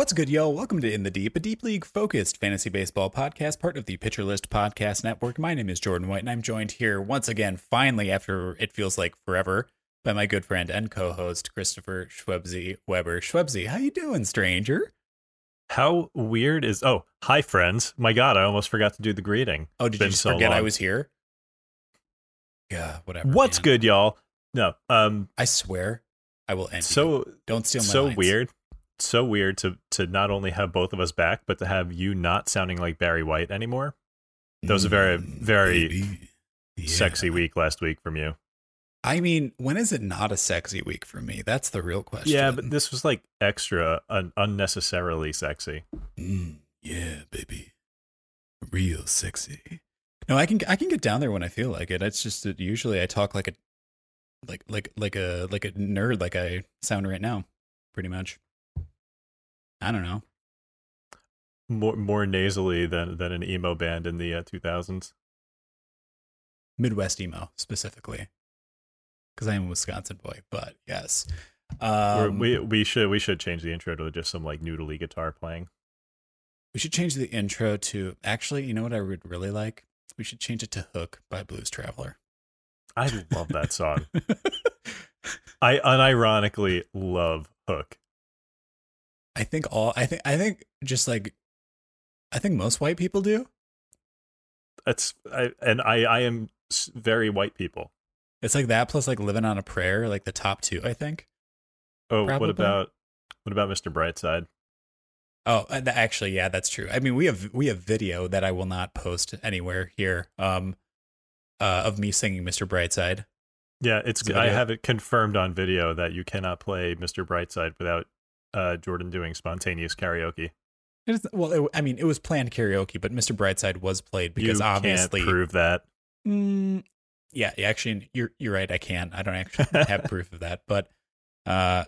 What's good, y'all? Welcome to In the Deep, a deep league focused fantasy baseball podcast, part of the Pitcher List Podcast Network. My name is Jordan White, and I'm joined here once again, finally, after it feels like forever, by my good friend and co-host Christopher Schwebzy Weber. Schwebzy, how you doing, stranger? How weird is? Oh, hi, friends! My God, I almost forgot to do the greeting. Oh, did Been you so forget I was here? Yeah, whatever. What's man. good, y'all? No, um, I swear, I will end. you. so don't steal my so lines. weird, so weird to to not only have both of us back, but to have you not sounding like Barry White anymore. That was a very, Mm, very. Yeah. Sexy week last week from you. I mean, when is it not a sexy week for me? That's the real question. Yeah, but this was like extra, un- unnecessarily sexy. Mm, yeah, baby, real sexy. No, I can I can get down there when I feel like it. It's just that usually I talk like a like like like a like a nerd, like I sound right now, pretty much. I don't know. More more nasally than than an emo band in the uh, 2000s. Midwest emo specifically, because I am a Wisconsin boy. But yes, um, we we should we should change the intro to just some like noodly guitar playing. we should change the intro to actually. You know what I would really like? We should change it to "Hook" by Blues Traveler. I love that song. I unironically love Hook. I think all I think I think just like I think most white people do. That's I and I I am very white people. It's like that plus like living on a prayer, like the top two, I think. Oh, Probably. what about what about Mr. Brightside? Oh, uh, actually, yeah, that's true. I mean, we have we have video that I will not post anywhere here. Um, uh, of me singing Mr. Brightside. Yeah, it's It's I have it confirmed on video that you cannot play Mr. Brightside without uh, Jordan doing spontaneous karaoke. It is, well, it, I mean, it was planned karaoke, but Mr. Brightside was played because you obviously, can't prove that. Mm, yeah, actually, you're you're right. I can't. I don't actually have proof of that, but uh,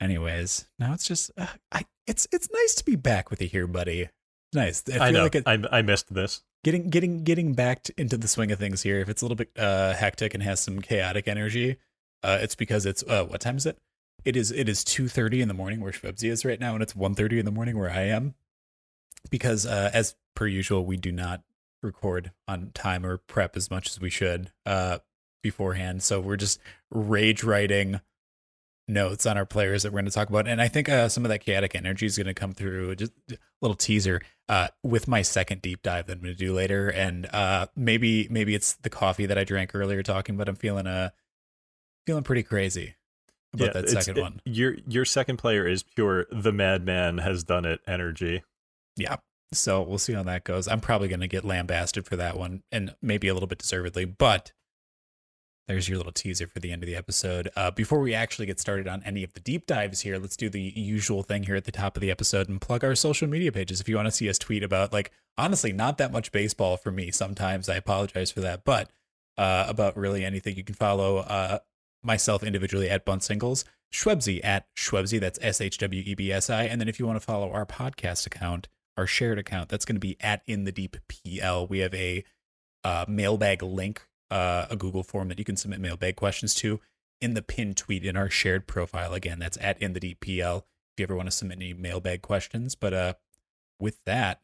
anyways, now it's just uh, I. It's it's nice to be back with you here, buddy. Nice. I feel I know. like I missed this. getting getting getting back to, into the swing of things here. If it's a little bit uh hectic and has some chaotic energy, uh, it's because it's uh what time is it? It is it is two thirty in the morning where Schwebzy is right now, and it's 1.30 in the morning where I am. Because uh, as per usual, we do not record on time or prep as much as we should uh beforehand. So we're just rage writing notes on our players that we're going to talk about. And I think uh, some of that chaotic energy is going to come through. Just a little teaser uh, with my second deep dive that I'm going to do later. And uh, maybe maybe it's the coffee that I drank earlier talking, but I'm feeling uh feeling pretty crazy about that it's- second it- one. Your your second player is pure the madman has done it energy. Yeah. So we'll see how that goes. I'm probably going to get lambasted for that one, and maybe a little bit deservedly. But there's your little teaser for the end of the episode. Uh, before we actually get started on any of the deep dives here, let's do the usual thing here at the top of the episode and plug our social media pages. If you want to see us tweet about, like, honestly, not that much baseball for me sometimes. I apologize for that. But uh, about really anything, you can follow uh, myself individually at Bunt Singles, Schwebzy at Schwebzy, that's S H W E B S I. And then if you want to follow our podcast account, our shared account, that's going to be at In the Deep PL. We have a uh, mailbag link, uh, a Google form that you can submit mailbag questions to in the pinned tweet in our shared profile. Again, that's at in the Deep PL If you ever want to submit any mailbag questions, but uh, with that,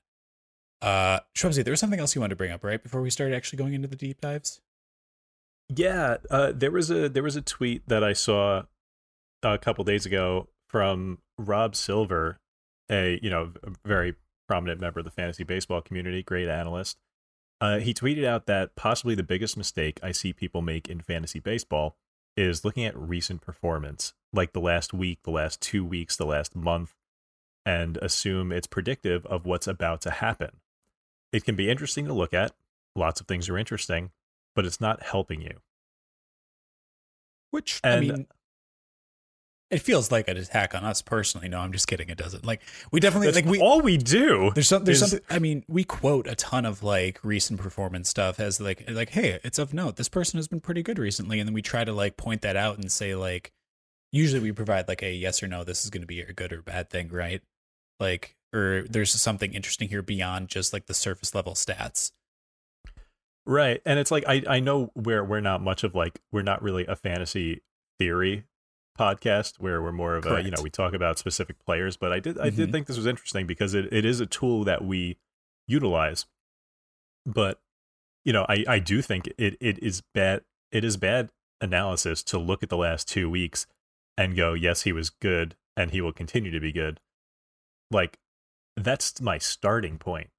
uh, Schwebzy, there was something else you wanted to bring up right before we started actually going into the deep dives. Yeah, uh, there was a there was a tweet that I saw a couple days ago from Rob Silver, a you know a very prominent member of the fantasy baseball community, great analyst. Uh, he tweeted out that possibly the biggest mistake I see people make in fantasy baseball is looking at recent performance, like the last week, the last two weeks, the last month, and assume it's predictive of what's about to happen. It can be interesting to look at. Lots of things are interesting, but it's not helping you. Which I mean, it feels like an attack on us personally. No, I'm just kidding. It doesn't. Like we definitely like we all we do. There's some, there's is- something. I mean, we quote a ton of like recent performance stuff as like like, hey, it's of note. This person has been pretty good recently, and then we try to like point that out and say like, usually we provide like a yes or no. This is going to be a good or bad thing, right? Like, or there's something interesting here beyond just like the surface level stats. Right. And it's like I I know we're we're not much of like we're not really a fantasy theory podcast where we're more of a you know we talk about specific players, but I did I did Mhm. think this was interesting because it, it is a tool that we utilize. But you know, I I do think it it is bad it is bad analysis to look at the last 2 weeks and go, yes, he was good and he will continue to be good. Like that's my starting point,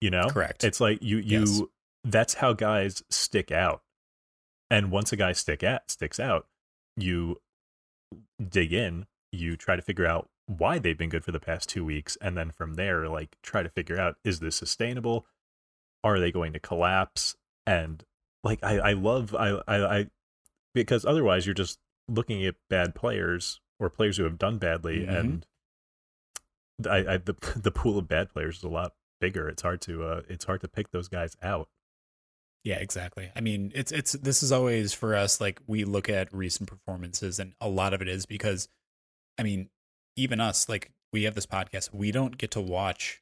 you know? Correct. It's like you you Yes. That's how guys stick out. And once a guy stick at sticks out, you dig in, you try to figure out why they've been good for the past 2 weeks and then from there like try to figure out is this sustainable? Are they going to collapse? And like I I love I I, I because otherwise you're just looking at bad players or players who have done badly Mhm. and I, I the the pool of bad players is a lot bigger. It's hard to uh it's hard to pick those guys out. Yeah, exactly. I mean, it's it's this is always for us like we look at recent performances and a lot of it is because I mean, even us like we have this podcast, we don't get to watch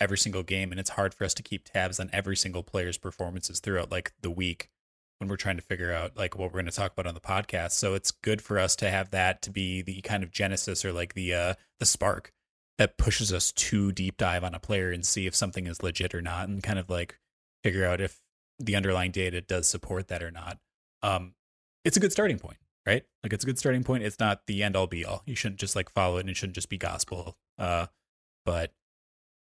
every single game and it's hard for us to keep tabs on every single player's performances throughout like the week when we're trying to figure out like what we're going to talk about on the podcast. So it's good for us to have that to be the kind of genesis or like the uh the spark that pushes us to deep dive on a player and see if something is legit or not and kind of like figure out if the underlying data does support that or not. Um, it's a good starting point, right? Like it's a good starting point. It's not the end all be all. You shouldn't just like follow it and it shouldn't just be gospel. Uh, but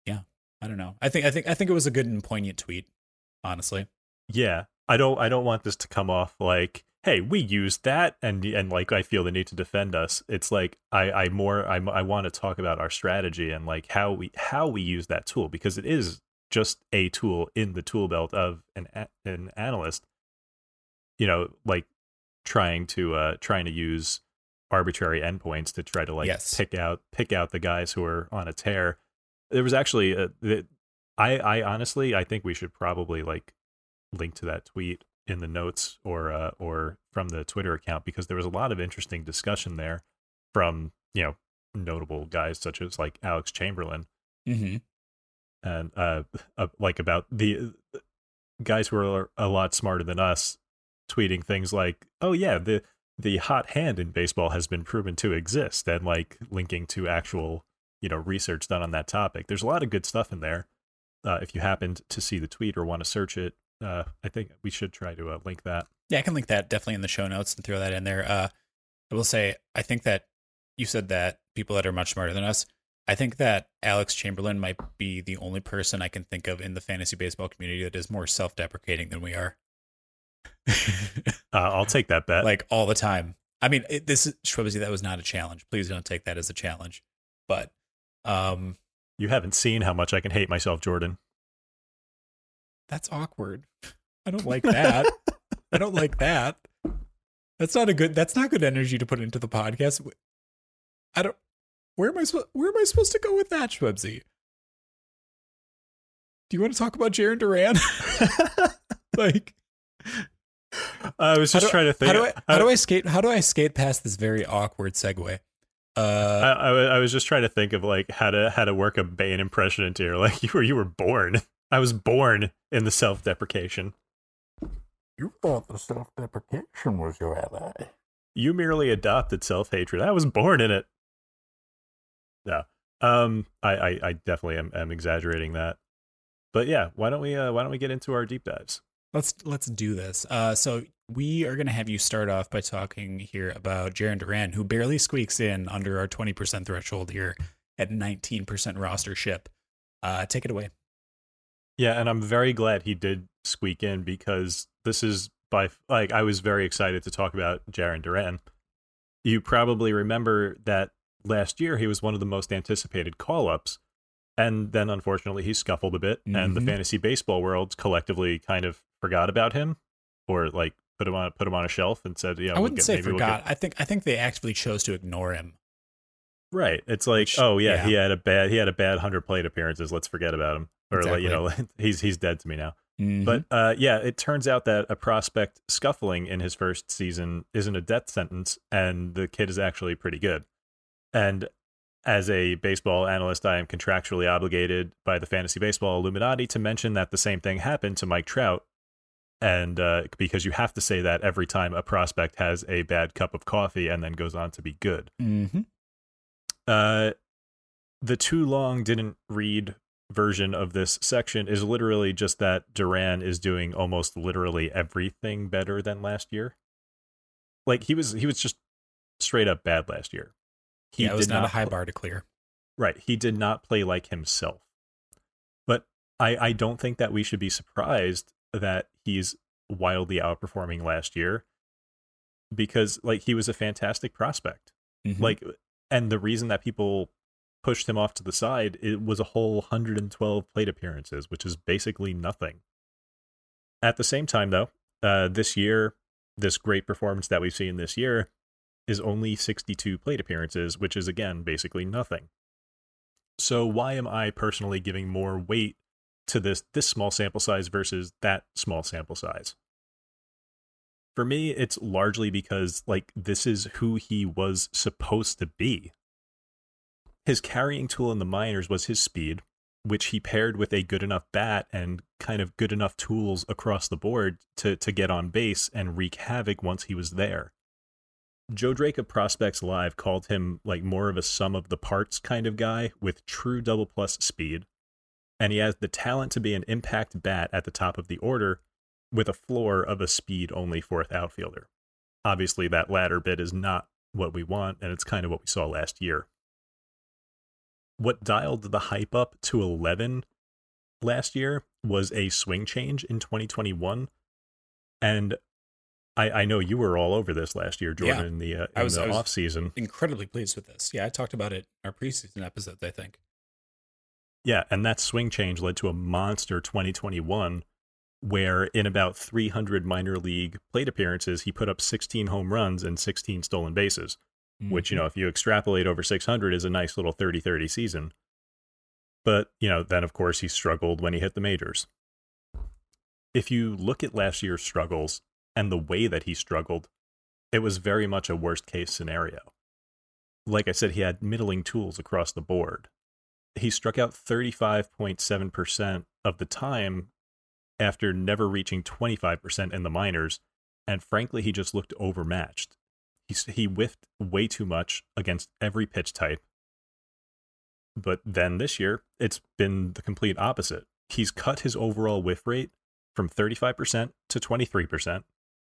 yeah, I don't know. I think I think I think it was a good and poignant tweet, honestly. Yeah. I don't I don't want this to come off like, hey, we used that and and like I feel the need to defend us. It's like I I more I I want to talk about our strategy and like how we how we use that tool because it is just a tool in the tool belt of an an analyst. You know, like trying to uh trying to use arbitrary endpoints to try to like Yes. pick out pick out the guys who are on a tear. There was actually a, I I honestly I think we should probably like link to that tweet in the notes or uh, or from the Twitter account because there was a lot of interesting discussion there from you know notable guys such as like Alex Chamberlain Mm-hmm. And uh, uh like about the uh, guys who are a lot smarter than us tweeting things like oh yeah the the hot hand in baseball has been proven to exist and like linking to actual you know research done on that topic there's a lot of good stuff in there uh, if you happened to see the tweet or want to search it uh, i think we should try to uh, link that Yeah, I can link that definitely in the show notes and throw that in there. Uh, I will say, I think that you said that people that are much smarter than us. I think that Alex Chamberlain might be the only person I can think of in the fantasy baseball community that is more self-deprecating than we are. uh, i'll take that bet like all the time. I mean, it, this is Schwebzy, that was not a challenge. Please don't take that as a challenge. But um, you haven't seen how much i can hate myself jordan that's awkward. I don't like that. I don't like that. That's not a good. That's not good energy to put into the podcast. I don't. Where am I supposed? Where am I supposed to go with that, Schwebzy? Do you want to talk about Jarren Duran? like, i was just do- trying to think How do I? How do I skate? How do I skate past this very awkward segue? I, Uh, I, I was just trying to think of like how to how to work a Bane impression into your like you were you were born I was born in the self deprecation. You thought the self deprecation was your ally. You merely adopted self hatred. I was born in it. No. Um I, I, I definitely am, am exaggerating that. But yeah, why don't we uh, why don't we get into our deep dives? Let's let's do this. Uh, so we are going to have you start off by talking here about Jarren Duran, who barely squeaks in under our twenty percent threshold here at nineteen percent roster ship. Uh, take it away. Yeah, and I'm very glad he did squeak in because this is by like I was very excited to talk about Jarren Duran. You probably remember that last year he was one of the most anticipated call ups and then unfortunately he scuffled a bit, mm-hmm. and the mm-hmm. fantasy baseball world collectively kind of forgot about him, or like put him on put him on a shelf and said, "Yeah." I wouldn't we'll get, say forgot. We'll get... I think I think they actually chose to ignore him. Right. It's like, Which, oh yeah, yeah, he had a bad he had a bad hundred plate appearances. Let's forget about him, or exactly. like you know, he's he's dead to me now. Mm-hmm. But uh, yeah, it turns out that a prospect scuffling in his first season isn't a death sentence, and the kid is actually pretty good. And as a baseball analyst, I am contractually obligated by the fantasy baseball Illuminati to mention that the same thing happened to Mike Trout. And uh, because you have to say that every time a prospect has a bad cup of coffee and then goes on to be good. Mm-hmm. Uh, the too long didn't read version of this section is literally just that Duran is doing almost literally everything better than last year. Like he was, he was just straight up bad last year. He yeah, it was not, not, a high bar to clear. Right. He did not play like himself. But I, I don't think that we should be surprised that he's wildly outperforming last year because like he was a fantastic prospect. Mm-hmm. Like and the reason that people pushed him off to the side it was a whole 112 plate appearances, which is basically nothing. At the same time though, uh, this year this great performance that we've seen this year is only 62 plate appearances, which is again basically nothing. So why am I personally giving more weight to this this small sample size versus that small sample size? For me, it's largely because like this is who he was supposed to be. His carrying tool in the minors was his speed, which he paired with a good enough bat and kind of good enough tools across the board to to get on base and wreak havoc once he was there. Joe Drake of Prospects Live called him like more of a sum of the parts kind of guy with true double plus speed. And he has the talent to be an impact bat at the top of the order with a floor of a speed only fourth outfielder. Obviously, that latter bit is not what we want, and it's kind of what we saw last year. What dialed the hype up to 11 last year was a swing change in 2021. And I, I know you were all over this last year, Jordan, yeah. in the, uh, in I was, the I was off season. Incredibly pleased with this. Yeah, I talked about it in our preseason episodes, I think. Yeah, and that swing change led to a monster 2021 where in about 300 minor league plate appearances, he put up 16 home runs and 16 stolen bases, mm-hmm. which, you mm-hmm. know, if you extrapolate over 600 is a nice little 30 30 season. But, you know, then of course he struggled when he hit the majors. If you look at last year's struggles, and the way that he struggled, it was very much a worst case scenario. Like I said, he had middling tools across the board. He struck out 35.7% of the time after never reaching 25% in the minors, and frankly, he just looked overmatched. He, he whiffed way too much against every pitch type. But then this year, it's been the complete opposite. He's cut his overall whiff rate from 35% to 23%,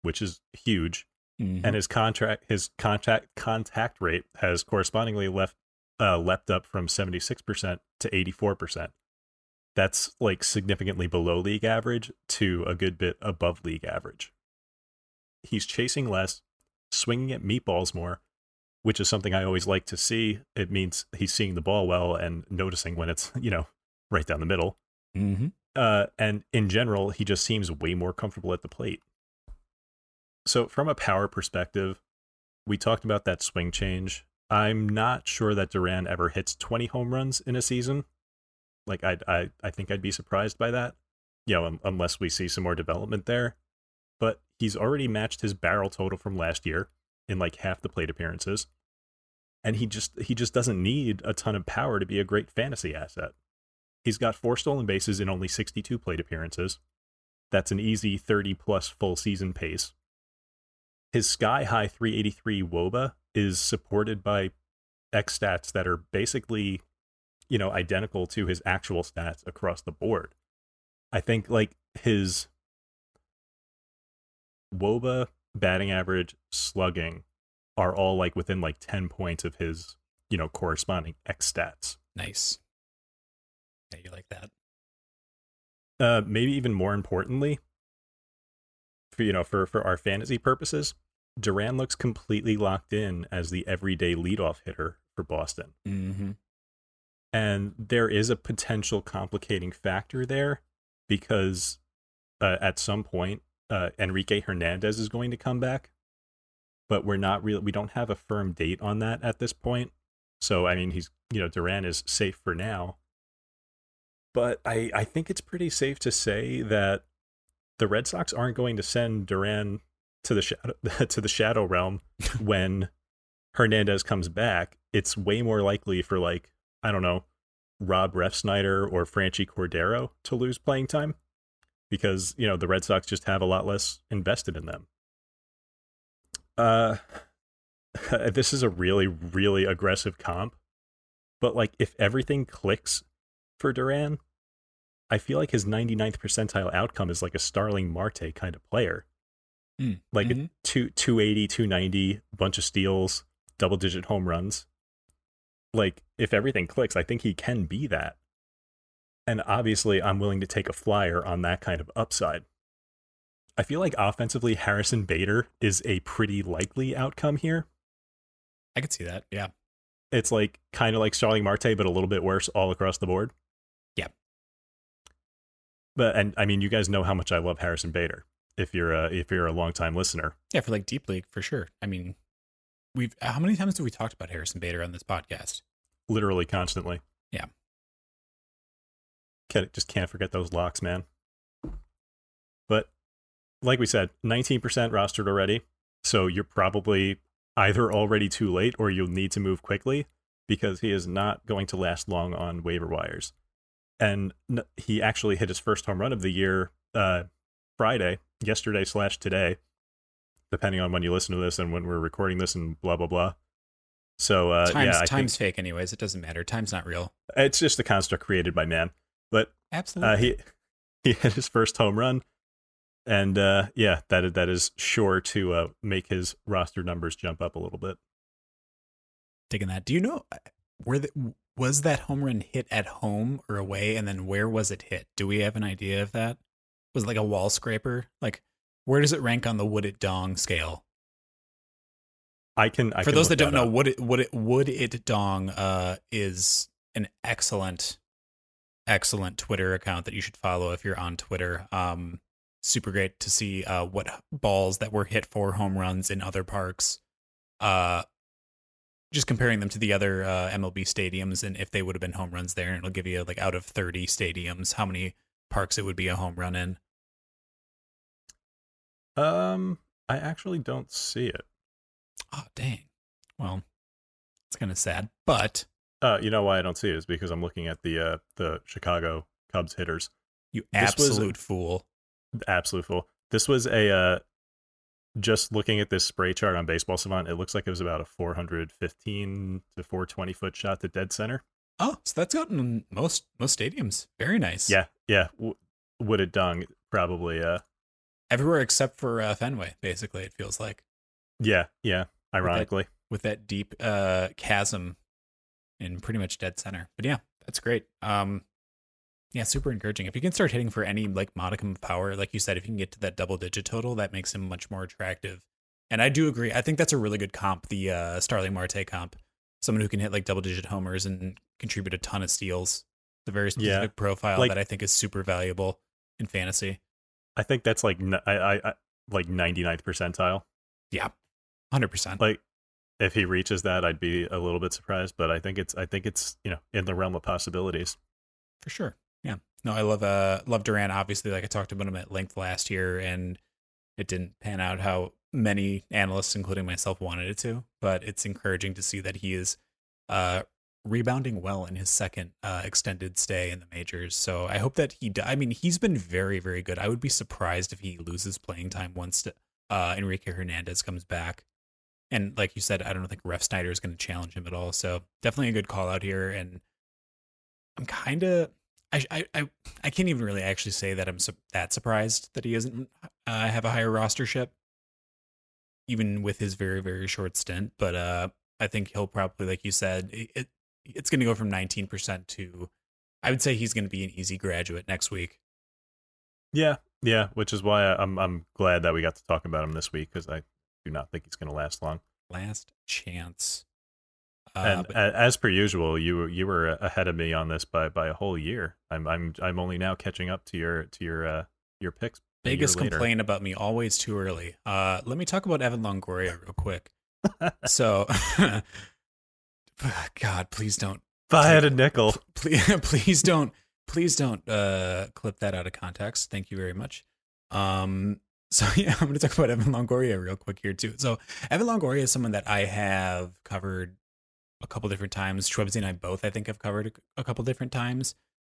which is huge. Mm-hmm. And his contract, his contact contact rate has correspondingly left uh, leapt up from 76% to 84%. That's like significantly below league average to a good bit above league average. He's chasing less, swinging at meatballs more, which is something I always like to see. It means he's seeing the ball well and noticing when it's, you know, right down the middle. Mm-hmm. Uh, and in general, he just seems way more comfortable at the plate. So, from a power perspective, we talked about that swing change. I'm not sure that Duran ever hits 20 home runs in a season. Like, I, I, I think I'd be surprised by that, you know, unless we see some more development there. But he's already matched his barrel total from last year in like half the plate appearances. And he just he just doesn't need a ton of power to be a great fantasy asset. He's got four stolen bases in only 62 plate appearances. That's an easy 30 plus full season pace. His sky high 383 wOBA is supported by X stats that are basically, you know, identical to his actual stats across the board. I think like his wOBA batting average, slugging are all like within like 10 points of his, you know, corresponding X stats. Nice. Yeah, you like that. Uh maybe even more importantly, for you know, for for our fantasy purposes, Duran looks completely locked in as the everyday leadoff hitter for Boston. Mm-hmm. And there is a potential complicating factor there because uh, at some point uh, Enrique Hernandez is going to come back, but we're not really we don't have a firm date on that at this point. So I mean, he's you know Duran is safe for now, but I I think it's pretty safe to say that the Red Sox aren't going to send Duran to the shadow to the shadow realm when Hernandez comes back. It's way more likely for like I don't know Rob Refsnyder or Franchy Cordero to lose playing time because you know the Red Sox just have a lot less invested in them. Uh, this is a really really aggressive comp, but like if everything clicks for Duran, I feel like his 99th percentile outcome is like a Starling Marte kind of player. Mm. Like Mhm. two, 280, 290, bunch of steals, double digit home runs. Like if everything clicks, I think he can be that. And obviously, I'm willing to take a flyer on that kind of upside. I feel like offensively, Harrison Bader is a pretty likely outcome here. I could see that. Yeah. It's like kind of like Starling Marte, but a little bit worse all across the board. Yeah. But and I mean, you guys know how much I love Harrison Bader. If you're a if you're a long time listener, Yeah, for like deep league for sure. I mean, we've how many times have we talked about Harrison Bader on this podcast? literally constantly. Yeah. Can't, just can't forget those locks, man. But like we said, 19% rostered already. So you're probably either already too late or you'll need to move quickly because he is not going to last long on waiver wires. And he actually hit his first home run of the year uh, Friday, yesterday slash today, depending on when you listen to this and when we're recording this and blah, blah, blah. So uh, time's yeah, I think- time's fake anyways. It doesn't matter. Time's not real. it's just a construct created by man. But Absolutely. uh, he he hit his first home run, and uh, yeah, that is, that is sure to uh, make his roster numbers jump up a little bit. Digging that. Do you know uh, where the, was that home run hit at home or away, and then where was it hit? Do we have an idea of that? Was like a wall scraper? Like where does it rank on the would it dong scale? I can. I For can those that don't know, would it would it would it dong uh, is an excellent, excellent Twitter account that you should follow if you're on Twitter. Um, super great to see uh, what balls that were hit for home runs in other parks. Uh, just comparing them to the other uh, MLB stadiums and if they would have been home runs there, and it'll give you like out of 30 stadiums how many parks it would be a home run in. Um, I actually don't see it. Oh dang! Well, it's kind of sad, but Uh, you know why I don't see it is because I'm looking at the uh the Chicago Cubs hitters. you absolute fool. Absolute fool. This was a uh, just looking at this spray chart on Baseball Savant. It looks like it was about a 415 to 420 foot shot to dead center. Oh, so that's gotten in most most stadiums. Very nice. Yeah, yeah. W- Wooded dung, probably. Uh, everywhere except for uh, Fenway. Basically, it feels like yeah, yeah. Ironically, with that deep uh, chasm in pretty much dead center. But yeah, that's great. Um, yeah, super encouraging. If you can start hitting for any like modicum of power, like you said, if you can get to that double digit total, that makes him much more attractive. And I do agree. I think that's a really good comp, the uh, Starling Marte comp. Someone who can hit like double digit homers and contribute a ton of steals. It's a very specific Yeah. profile Like- that I think is super valuable in fantasy. I think that's like I, I, I like 99th percentile. Yeah, hundred percent. Like, if he reaches that, I'd be a little bit surprised. But I think it's I think it's you know in the realm of possibilities. for sure. Yeah. No, I love uh love Duran. Obviously, like I talked about him at length last year, and it didn't pan out how many analysts, including myself, wanted it to. But it's encouraging to see that he is uh rebounding well in his second uh, extended stay in the majors. So I hope that he. I mean, he's been very, very good. I would be surprised if he loses playing time once uh, Enrique Hernandez comes back. And like you said, I don't think Refsnyder is going to challenge him at all. So definitely a good call out here. And I'm kind of. I, I, I, can't even really actually say that I'm su- that surprised that he doesn't uh, have a higher rostership, even with his very, very short stint. But uh, I think he'll probably, like you said, it it's going to go from 19% to, I would say he's going to be an easy graduate next week. Yeah, yeah, which is why I- I'm I'm glad that we got to talk about him this week because I do not think he's going to last long. Last chance. Uh, and but- as per usual, you you were ahead of me on this by by a whole year. I'm I'm I'm only now catching up to your to your uh your picks. biggest complaint about me always too early. Uh, let me talk about Evan Longoria real quick. so, God, please don't. If I had a nickel, please please don't please don't uh clip that out of context. Thank you very much. Um so yeah i'm going to talk about evan longoria real quick here too. So evan longoria is someone that i have covered a couple different times. Schwebzy and i both i think have covered a, a couple different times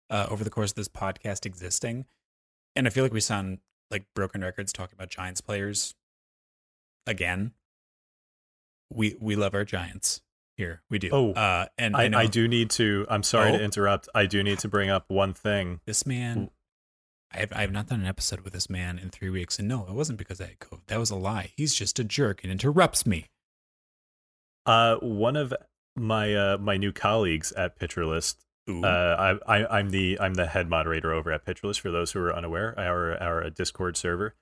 uh, over the course of this podcast existing. And i feel like we sound like broken records talking about giants players again. We we love our giants here we do Oh, uh and I, know I do need to. I'm sorry Oh. to interrupt. I do need to bring up one thing. This man, I have, I have not done an episode with this man in three weeks. And no, it wasn't because I had COVID. That was a lie. He's just a jerk and interrupts me. Uh, one of my uh my new colleagues at Pitcher List Ooh. Uh, I, I, I'm the I'm the head moderator over at Pitcher List. For those who are unaware, our our Discord server,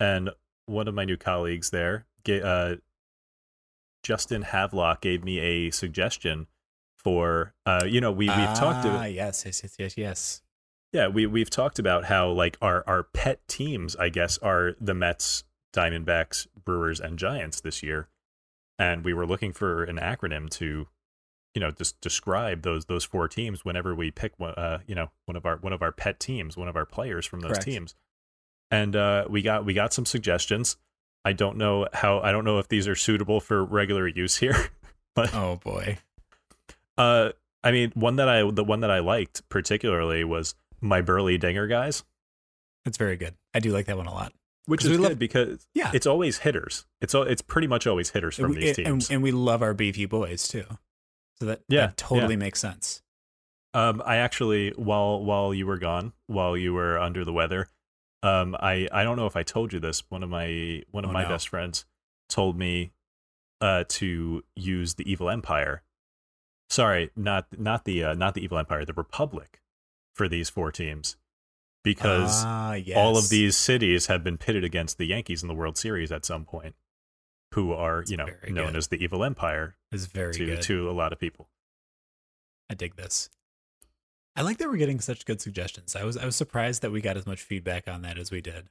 and one of my new colleagues there, uh, Justin Havelock, gave me a suggestion for uh, you know we we've talked Ah, to yes, yes, yes, yes, yes. yeah we we've talked about how like our our pet teams I guess are the Mets, Diamondbacks, Brewers, and Giants this year, and we were looking for an acronym to you know just describe those those four teams whenever we pick one uh you know one of our one of our pet teams one of our players from those Correct. teams and uh we got we got some suggestions i don't know how i don't know if these are suitable for regular use here but Oh boy. uh i mean one that i the one that i liked particularly was my burly dinger guys That's very good. I do like that one a lot. Which is good love- because Yeah. it's always hitters it's it's pretty much always hitters from we, these teams and we love our beefy boys too. So that, Yeah, that totally makes sense. Um, I actually, while while you were gone, while you were under the weather, um, I I don't know if I told you this. One of my one of Oh, my no. best friends told me uh to use the Evil Empire. Sorry, not not the uh, not the Evil Empire, the Republic for these four teams, because ah, yes. all of these cities have been pitted against the Yankees in the World Series at some point, who are you know known good. as the Evil Empire is very to good. to a lot of people. I dig this. I like that we're getting such good suggestions. I was I was surprised that we got as much feedback on that as we did.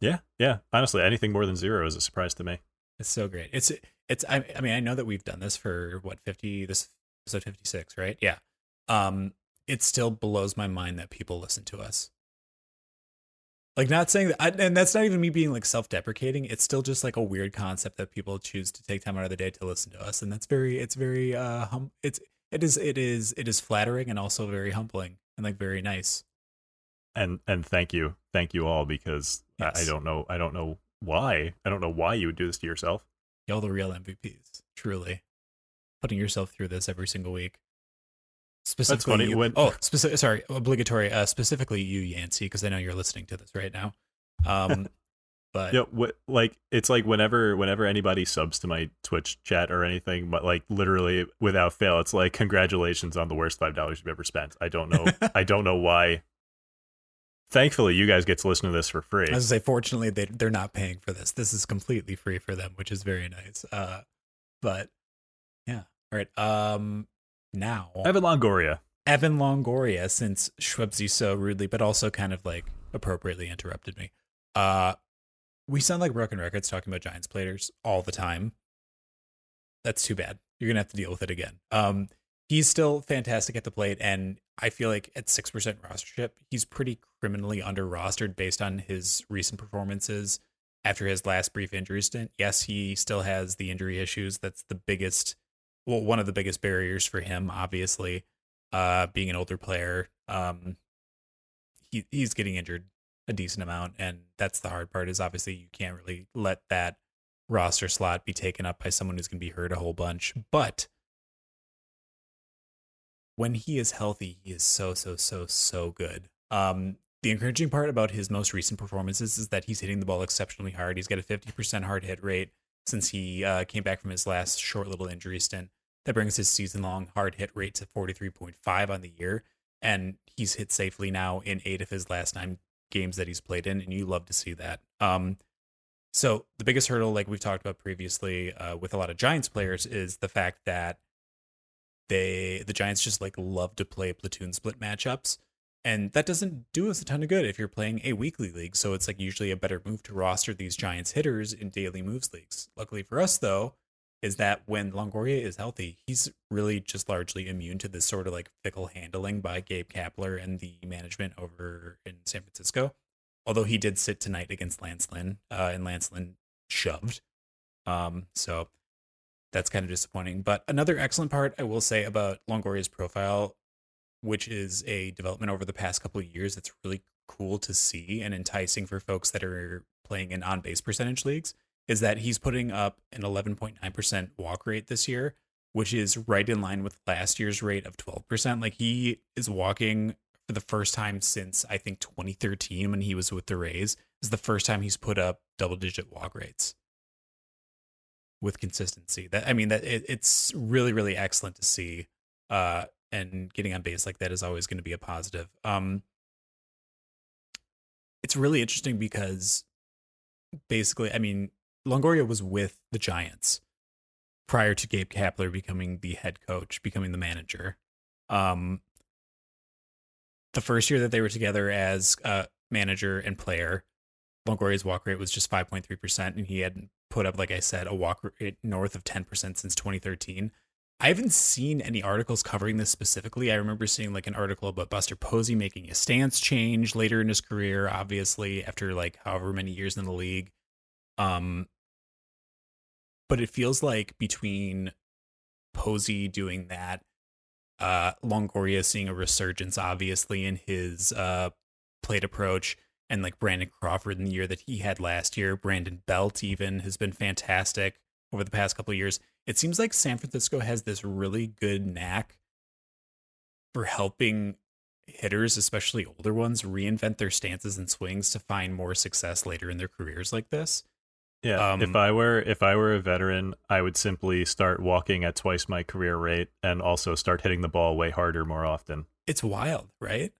Yeah, yeah. Honestly, anything more than zero is a surprise to me. It's so great. It's it's I, I mean I know that we've done this for what 50 this episode 56, right? Yeah. Um it still blows my mind that people listen to us. Like not saying that I, and that's not even me being like self-deprecating. It's still just like a weird concept that people choose to take time out of the day to listen to us and that's very it's very uh hum it's it is it is it is flattering and also very humbling and like very nice. and and thank you thank you all because I, I don't know i don't know why i don't know why you would do this to yourself Y'all the real MVPs, truly. Putting yourself through this every single week. Specifically, funny, you- when- oh, specific, sorry, obligatory. Uh, specifically, you, Yancey, because I know you're listening to this right now. Um, but yeah what like it's like whenever whenever anybody subs to my twitch chat or anything but like literally without fail it's like congratulations on the worst five dollars you've ever spent i don't know i don't know why thankfully you guys get to listen to this for free I was gonna say, fortunately, they they're not paying for this. This is completely free for them, which is very nice. Uh, but yeah, all right. Um, now evan longoria Evan Longoria, since Schwebzy so rudely, but also kind of like appropriately interrupted me. Uh, we sound like broken records talking about Giants players all the time. That's too bad. You're gonna have to deal with it again. Um, he's still fantastic at the plate, and I feel like at six percent rostership, he's pretty criminally under rostered based on his recent performances after his last brief injury stint. Yes, he still has the injury issues. That's the biggest well one of the biggest barriers for him, obviously, uh, being an older player. Um, he he's getting injured a decent amount, and that's the hard part. Is obviously you can't really let that roster slot be taken up by someone who's going to be hurt a whole bunch. But when he is healthy, he is so so so so good. Um, the encouraging part about his most recent performances is that he's hitting the ball exceptionally hard. He's got a 50% hard hit rate since he uh, came back from his last short little injury stint. That brings his season long hard hit rate to 43.5 on the year. And he's hit safely now in eight of his last nine games that he's played in. And you love to see that. Um, so the biggest hurdle, like we've talked about previously uh, with a lot of Giants players, is the fact that they the Giants just like love to play platoon split matchups. And that doesn't do us a ton of good if you're playing a weekly league. So it's like usually a better move to roster these Giants hitters in daily moves leagues. Luckily for us, though, is that when Longoria is healthy, he's really just largely immune to this sort of like fickle handling by Gabe Kapler and the management over in San Francisco. Although he did sit tonight against Lance Lynn, uh, and Lance Lynn shoved. Um, so that's kind of disappointing. But another excellent part I will say about Longoria's profile which is a development over the past couple of years that's really cool to see and enticing for folks that are playing in on base percentage leagues is that he's putting up an 11.9% walk rate this year, which is right in line with last year's rate of 12%. Like he is walking for the first time since I think 2013 when he was with the Rays. Is the first time he's put up double digit walk rates with consistency. That I mean that it, it's really really excellent to see. Uh, and getting on base like that is always going to be a positive. Um, it's really interesting because basically, I mean, Longoria was with the Giants prior to Gabe Kapler becoming the head coach, becoming the manager. Um, the first year that they were together as manager and player, Longoria's walk rate was just 5.3%, and he had put up, like I said, a walk rate north of 10% since 2013. I haven't seen any articles covering this specifically. I remember seeing like an article about Buster Posey making a stance change later in his career, obviously after like however many years in the league. Um, but it feels like between Posey doing that, uh, Longoria seeing a resurgence, obviously in his uh plate approach, and like Brandon Crawford in the year that he had last year, Brandon Belt even has been fantastic over the past couple of years it seems like San Francisco has this really good knack for helping hitters, especially older ones, reinvent their stances and swings to find more success later in their careers like this. Yeah, um, if I were if I were a veteran, I would simply start walking at twice my career rate and also start hitting the ball way harder more often. It's wild, right?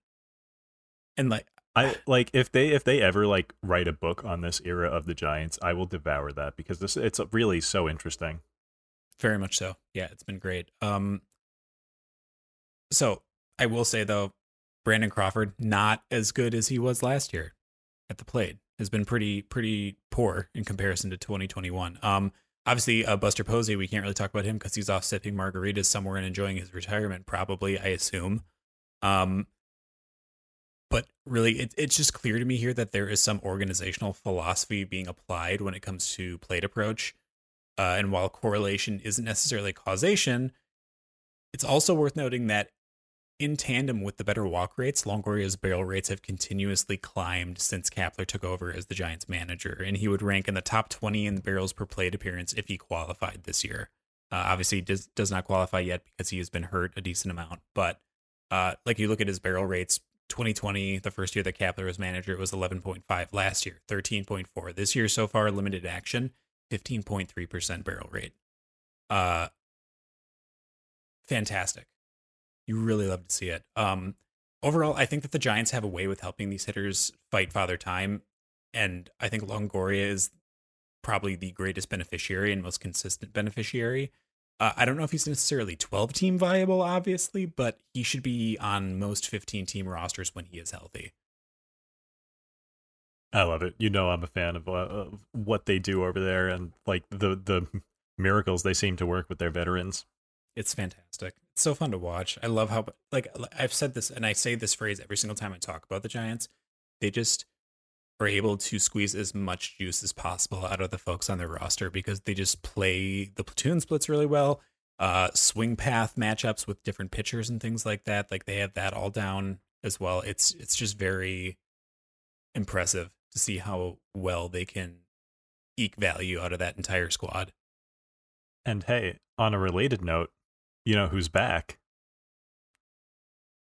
And like I like if they if they ever like write a book on this era of the Giants, I will devour that because this it's really so interesting. Very much so. Yeah, it's been great. Um, so I will say though, Brandon Crawford not as good as he was last year at the plate. Has been pretty pretty poor in comparison to 2021. Um, obviously uh, Buster Posey, we can't really talk about him because he's off sipping margaritas somewhere and enjoying his retirement, probably. I assume. Um, but really, it, it's just clear to me here that there is some organizational philosophy being applied when it comes to plate approach. Uh, and while correlation isn't necessarily causation, it's also worth noting that in tandem with the better walk rates, Longoria's barrel rates have continuously climbed since Kapler took over as the Giants manager, and he would rank in the top 20 in barrels per plate appearance if he qualified this year. Uh, obviously, does does not qualify yet because he has been hurt a decent amount. But uh, like you look at his barrel rates, 2020, the first year that Kapler was manager, it was 11.5. Last year, 13.4. This year so far, limited action, 15.3% barrel rate. Uh fantastic. You really love to see it. Um overall, I think that the Giants have a way with helping these hitters fight father time and I think Longoria is probably the greatest beneficiary and most consistent beneficiary. Uh, I don't know if he's necessarily 12 team viable, obviously, but he should be on most 15 team rosters when he is healthy. I love it. You know, I'm a fan of, uh, of what they do over there, and like the the miracles they seem to work with their veterans. It's fantastic. It's so fun to watch. I love how like I've said this, and I say this phrase every single time I talk about the Giants. They just are able to squeeze as much juice as possible out of the folks on their roster because they just play the platoon splits really well. uh, swing path matchups with different pitchers and things like that. Like they have that all down as well. It's it's just very impressive to see how well they can eke value out of that entire squad. And hey, on a related note, you know who's back?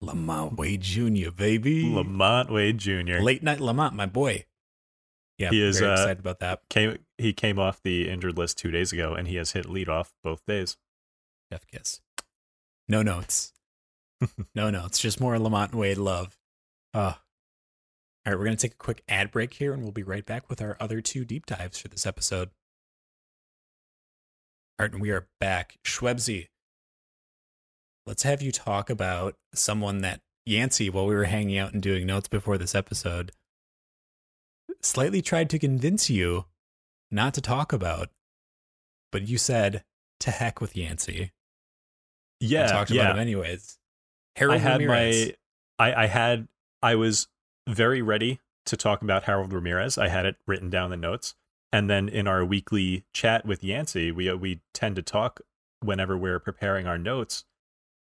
LaMonte Wade Jr., baby. LaMonte Wade Jr. Late night LaMonte, my boy. Yeah, He is, very uh, excited about that. Came he came off the injured list two days ago, and he has hit lead off both days. Jeff Kiss. No notes. no notes. Just more LaMonte Wade love. Uh, all right, we're going to take a quick ad break here, and we'll be right back with our other two deep dives for this episode. All right, and we are back. Schwebzy, let's have you talk about someone that Yancey, while we were hanging out and doing notes before this episode, slightly tried to convince you not to talk about, but you said, to heck with Yancey. Yeah, and talked yeah. about him anyways. Harold I had Ramirez. my I, I had I was very ready to talk about Harold Ramirez. I had it written down in the notes. And then in our weekly chat with Yancey, we we tend to talk whenever we're preparing our notes.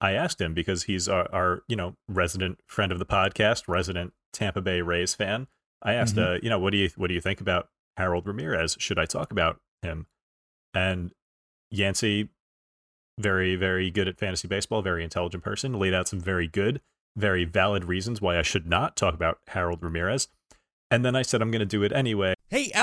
I asked him because he's our, our you know resident friend of the podcast, resident Tampa Bay Rays fan. I asked, Mhm. uh, you know, what do you what do you think about Harold Ramirez? Should I talk about him? And Yancey, very very good at fantasy baseball, very intelligent person, laid out some very good, very valid reasons why I should not talk about Harold Ramirez. And then I said I'm going to do it anyway.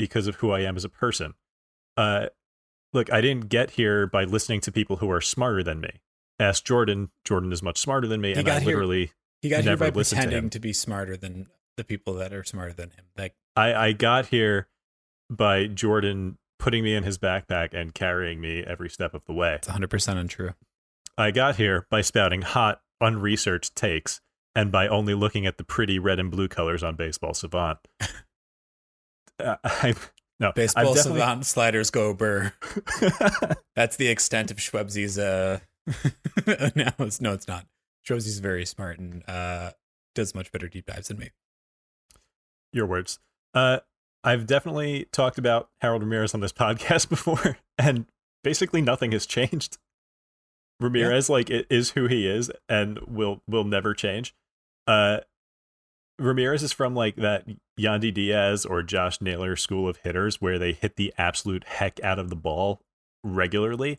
Because of who I am as a person. Uh, look, I didn't get here by listening to people who are smarter than me. Ask Jordan. Jordan is much smarter than me, He and I got here- literally, He got here by listened to pretending to, be smarter than the people that are smarter than him. Like I, I got here by Jordan putting me in his backpack and carrying me every step of the way. it's 100% untrue. I got here by spouting hot, unresearched takes and by only looking at the pretty red and blue colors on Baseball Savant. uh, I, no, Baseball definitely- savant sliders go burr. That's the extent of Schwebzy's uh it's, no, it's not. Schwebzy's very smart and uh does much better deep dives than me. your words. Uh, I've definitely talked about Harold Ramirez on this podcast before, and basically nothing has changed. Ramirez, like, it is who he is, and will will never change. Uh, Ramirez is from like that Yandy Diaz or Josh Naylor school of hitters, where they hit the absolute heck out of the ball regularly,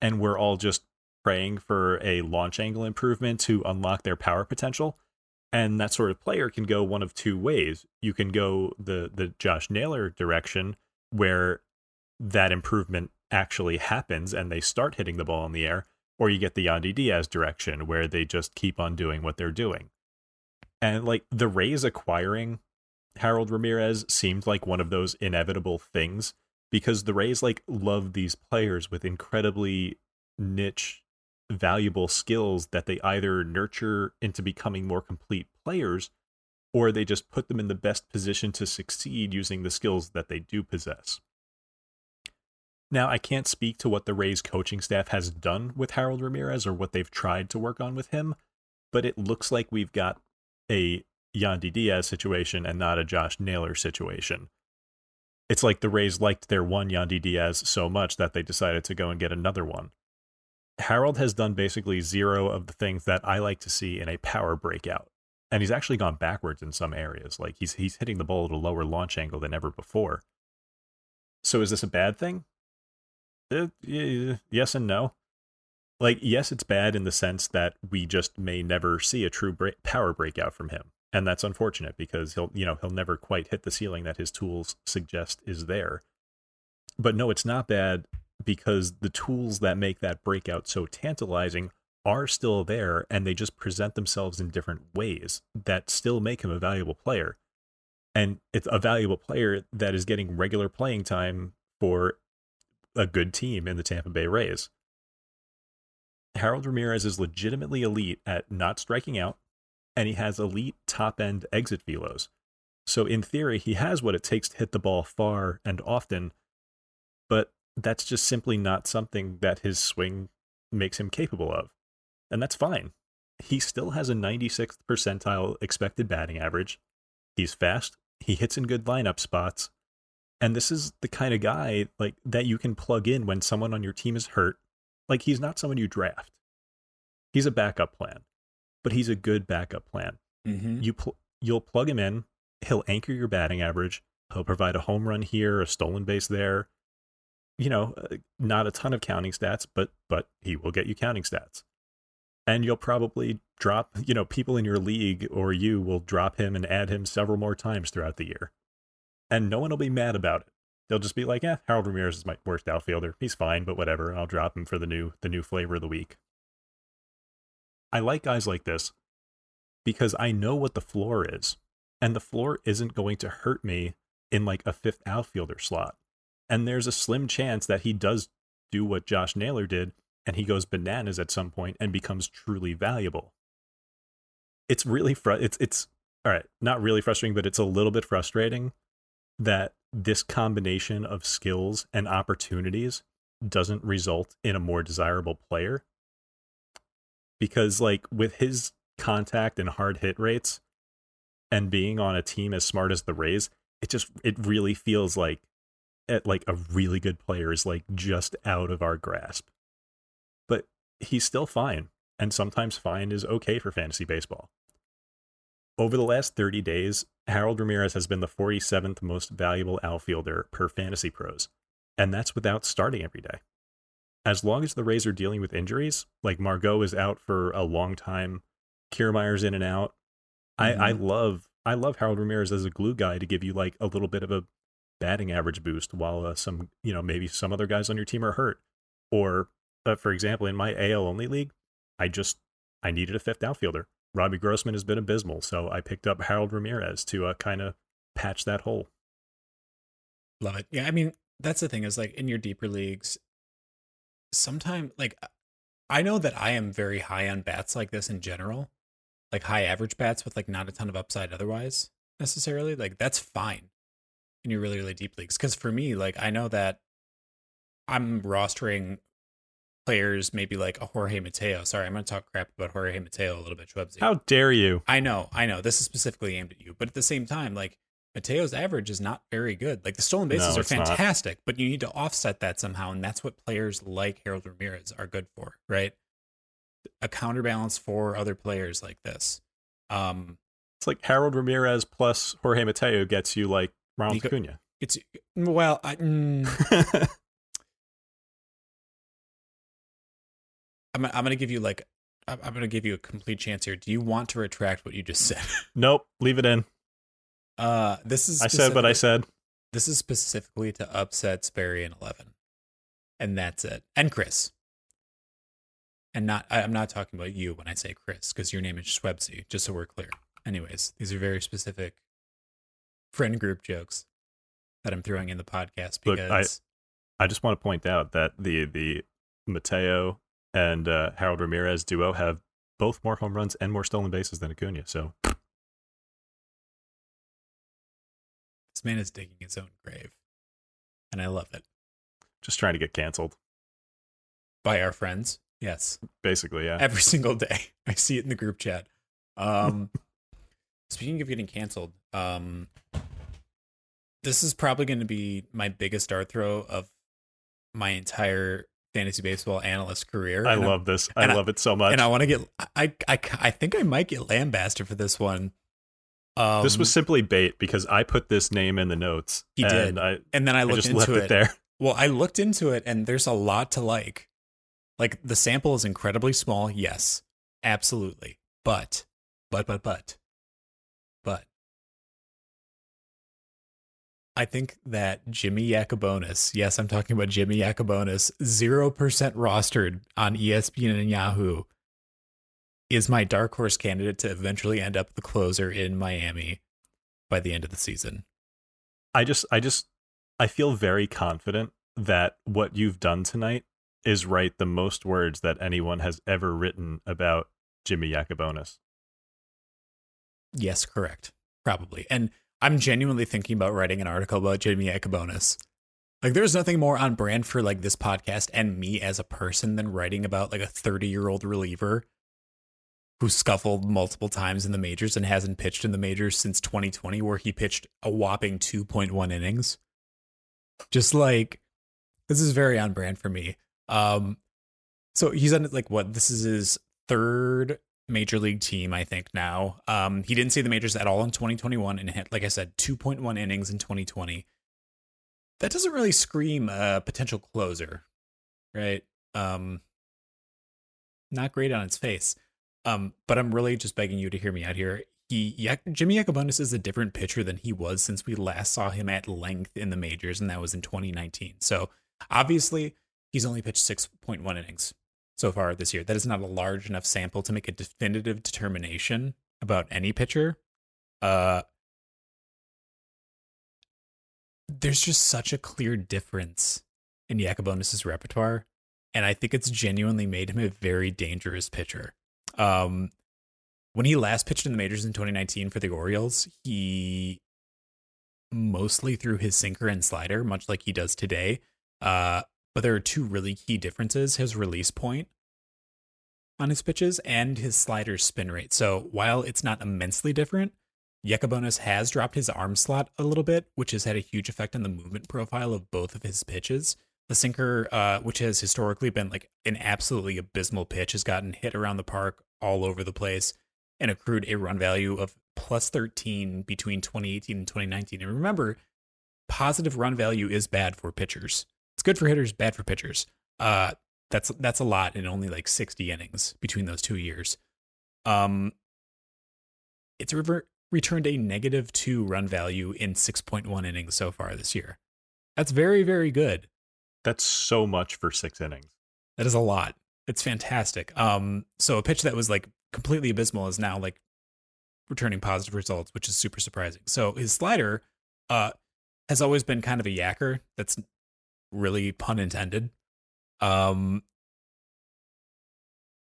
and we're all just praying for a launch angle improvement to unlock their power potential and that sort of player can go one of two ways. You can go the the Josh Naylor direction where that improvement actually happens and they start hitting the ball in the air, or you get the Yandy Diaz direction where they just keep on doing what they're doing. And like the Rays acquiring Harold Ramirez seemed like one of those inevitable things because the Rays like love these players with incredibly niche valuable skills that they either nurture into becoming more complete players or they just put them in the best position to succeed using the skills that they do possess. Now, I can't speak to what the Rays coaching staff has done with Harold Ramirez or what they've tried to work on with him, but it looks like we've got a Yandy Diaz situation and not a Josh Naylor situation. It's like the Rays liked their one Yandy Diaz so much that they decided to go and get another one. Harold has done basically zero of the things that I like to see in a power breakout. And he's actually gone backwards in some areas. Like he's he's hitting the ball at a lower launch angle than ever before. So is this a bad thing? Uh, yes and no. Like yes, it's bad in the sense that we just may never see a true power breakout from him, and that's unfortunate because he'll you know he'll never quite hit the ceiling that his tools suggest is there. But no, it's not bad because the tools that make that breakout so tantalizing are still there and they just present themselves in different ways that still make him a valuable player. And it's a valuable player that is getting regular playing time for a good team in the Tampa Bay Rays. Harold Ramirez is legitimately elite at not striking out, and he has elite top end exit velos. So, in theory, he has what it takes to hit the ball far and often, but that's just simply not something that his swing makes him capable of. And that's fine. He still has a 96th percentile expected batting average. He's fast, he hits in good lineup spots, and this is the kind of guy like that you can plug in when someone on your team is hurt. Like he's not someone you draft. He's a backup plan, but he's a good backup plan. Mm-hmm. You pl- you'll plug him in, he'll anchor your batting average, he'll provide a home run here, a stolen base there, you know, uh, not a ton of counting stats, but but he will get you counting stats. And you'll probably drop, you know, people in your league or you will drop him and add him several more times throughout the year. And no one will be mad about it. They'll just be like, "Yeah, Harold Ramirez is my worst outfielder. He's fine, but whatever. I'll drop him for the new the new flavor of the week." I like guys like this because I know what the floor is. And the floor isn't going to hurt me in like a fifth outfielder slot. And there's a slim chance that he does do what Josh Naylor did and he goes bananas at some point and becomes truly valuable. It's really fr- it's it's all right, not really frustrating, but it's a little bit frustrating that this combination of skills and opportunities doesn't result in a more desirable player. Because like with his contact and hard hit rates and being on a team as smart as the Rays, it just it really feels like at like a really good player is like just out of our grasp. But he's still fine, and sometimes fine is okay for fantasy baseball. Over the last 30 days, Harold Ramirez has been the 47th most valuable outfielder per FantasyPros, and that's without starting every day. As long as the Rays are dealing with injuries, like Margot is out for a long time, Kiermaier's in and out. Mhm. I, I love I love Harold Ramirez as a glue guy to give you like a little bit of a batting average boost while uh, some you know maybe some other guys on your team are hurt. Or uh, for example, in my AL only league, I just I needed a fifth outfielder. Robbie Grossman has been abysmal, so I picked up Harold Ramirez to uh, kind of patch that hole. Love it. Yeah, I mean, that's the thing is like in your deeper leagues, sometimes like I know that I am very high on bats like this in general, like high average bats with like not a ton of upside otherwise necessarily. Like that's fine in your really really deep leagues because for me, like I know that I'm rostering players maybe like a Jorge Mateo. Sorry, I'm going to talk crap about Jorge Mateo a little bit, Schwebzy. How dare you? I know, I know. This is specifically aimed at you, but at the same time, like Mateo's average is not very good. Like the stolen bases No, are it's not. fantastic, but you need to offset that somehow, and that's what players like Harold Ramirez are good for, right? A counterbalance for other players like this. Um, It's like Harold Ramirez plus Jorge Mateo gets you like Ronald Nico- Acuna. it's well, I, mm, I'm I'm gonna give you like I'm I'm gonna give you a complete chance here. Do you want to retract what you just said? nope, leave it in. Uh, this is I said what I said. This is specifically to upset Sperry and 11. And that's it. And Chris. And not I, I'm not talking about you when I say Chris, because your name is Schwebzy, just so we're clear. Anyways, these are very specific friend group jokes that I'm throwing in the podcast Look, because I- I just want to point out that the the Mateo and uh, Harold Ramirez duo have both more home runs and more stolen bases than Acuna. So this man is digging his own grave. And I love it. just trying to get canceled, By our friends. Yes. basically. Yeah. every single day. I see it in the group chat. Um, speaking of getting canceled, um, this is probably going to be my biggest dart throw of my entire fantasy baseball analyst career. I And I'm- love this. I and I- love it so much. and I want to get. I, I I think I might get lambasted for this one. Um, this was simply bait because I put this name in the notes. He and did. I, and then I I looked just into left it. it there. Well, I looked into it, and there's a lot to like. Like the sample is incredibly small, yes, absolutely. But, but, but, but, I think that Jimmy Yacabonis, yes, I'm talking about Jimmy Yacabonis, 0% rostered on ESPN and Yahoo, is my dark horse candidate to eventually end up the closer in Miami by the end of the season. I just, I just, I feel very confident that what you've done tonight is write the most words that anyone has ever written about Jimmy Yacabonis. Yes, correct. Probably. And I'm genuinely thinking about writing an article about Jimmy Yacabonis. Like, there's nothing more on brand for like this podcast and me as a person than writing about like a 30 year old reliever who scuffled multiple times in the majors and hasn't pitched in the majors since 2020, where he pitched a whopping 2.1 innings. Just like, this is very on brand for me. Um, so he's on like what? This is his third major league team, I think now. Um, he didn't see the majors at all in 2021 and hit, like I said, 2.1 innings in 2020. That doesn't really scream a potential closer, right? Um, not great on its face. Um, but I'm really just begging you to hear me out here. He, yeah, Jimmy Yacabonis is a different pitcher than he was since we last saw him at length in the majors, and that was in 2019. So obviously, he's only pitched 6.1 innings so far this year. That is not a large enough sample to make a definitive determination about any pitcher. Uh, there's just such a clear difference in Yacabonis's repertoire, and I think it's genuinely made him a very dangerous pitcher. Um, when he last pitched in the majors in 2019 for the Orioles, he mostly threw his sinker and slider, much like he does today. Uh, but there are two really key differences his release point on his pitches and his slider spin rate. So while it's not immensely different, Yacabonis has dropped his arm slot a little bit, which has had a huge effect on the movement profile of both of his pitches. The sinker, uh, which has historically been like an absolutely abysmal pitch, has gotten hit around the park all over the place and accrued a run value of plus 13 between 2018 and 2019. And remember, positive run value is bad for pitchers. It's good for hitters, bad for pitchers. Uh, that's that's a lot in only like 60 innings between those two years. Um, it's revert, returned a negative two run value in 6.1 innings so far this year. That's very very good. That's so much for six innings. That is a lot. It's fantastic. Um, so a pitch that was like completely abysmal is now like returning positive results, which is super surprising. So his slider, uh, has always been kind of a yacker. That's really pun intended. Um,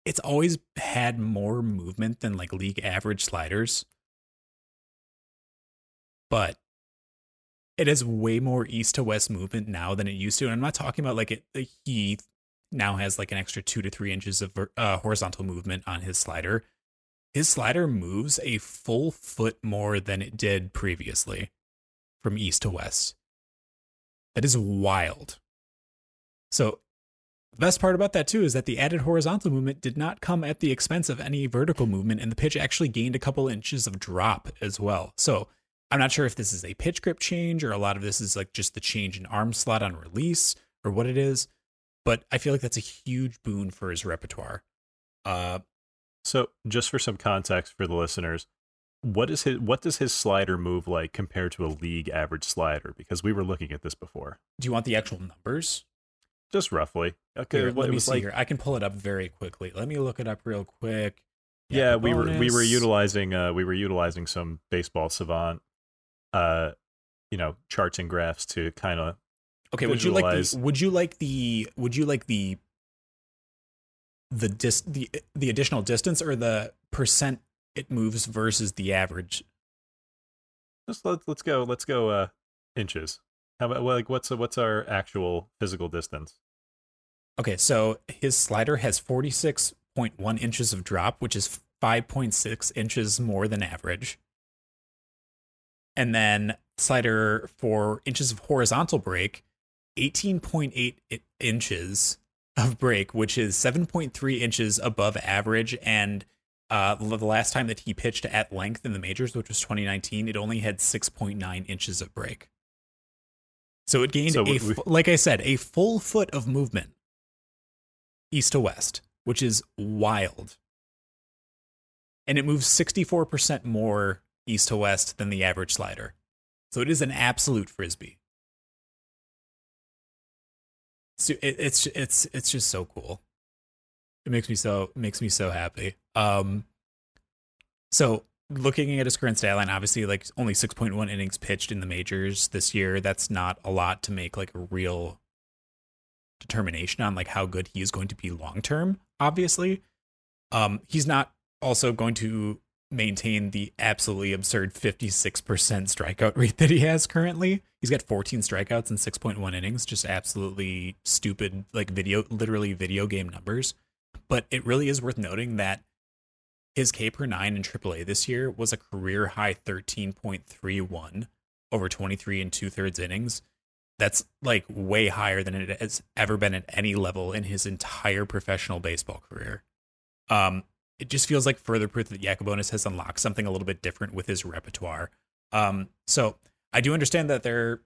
it's always had more movement than like league average sliders, but it has way more east to west movement now than it used to. And I'm not talking about like it. He now has like an extra two to three inches of uh, horizontal movement on his slider. His slider moves a full foot more than it did previously from east to west. That is wild. So, the best part about that too is that the added horizontal movement did not come at the expense of any vertical movement, and the pitch actually gained a couple inches of drop as well. So, I'm not sure if this is a pitch grip change or a lot of this is like just the change in arm slot on release or what it is, but I feel like that's a huge boon for his repertoire. Uh, so, just for some context for the listeners, what is his what does his slider move like compared to a league average slider? Because we were looking at this before. Do you want the actual numbers? Just roughly. Okay, here, let me see like, here. I can pull it up very quickly. Let me look it up real quick. Yeah, yeah we were we were utilizing uh we were utilizing some baseball savant uh you know charts and graphs to kind of Okay, would you like the would you like the would you like the the dis the the additional distance or the percent it moves versus the average. Let's let, let's go. Let's go uh inches. How about like what's what's our actual physical distance? Okay, so his slider has 46.1 inches of drop, which is 5.6 inches more than average. And then slider for inches of horizontal break, 18.8 inches of break, which is 7.3 inches above average and uh, the last time that he pitched at length in the majors, which was 2019, it only had 6.9 inches of break. So it gained so a, like I said, a full foot of movement east to west, which is wild. And it moves 64% more east to west than the average slider. So it is an absolute frisbee. So it, it's it's it's just so cool. It makes me so makes me so happy. Um so looking at his current stat line, obviously like only 6.1 innings pitched in the majors this year. That's not a lot to make like a real determination on like how good he is going to be long term, obviously. Um he's not also going to maintain the absolutely absurd 56% strikeout rate that he has currently. He's got 14 strikeouts in 6.1 innings, just absolutely stupid, like video, literally video game numbers. But it really is worth noting that his K per nine in AAA this year was a career high 13.31 over 23 and two thirds innings. That's like way higher than it has ever been at any level in his entire professional baseball career. Um, it just feels like further proof that Yacabonis has unlocked something a little bit different with his repertoire. Um, so I do understand that there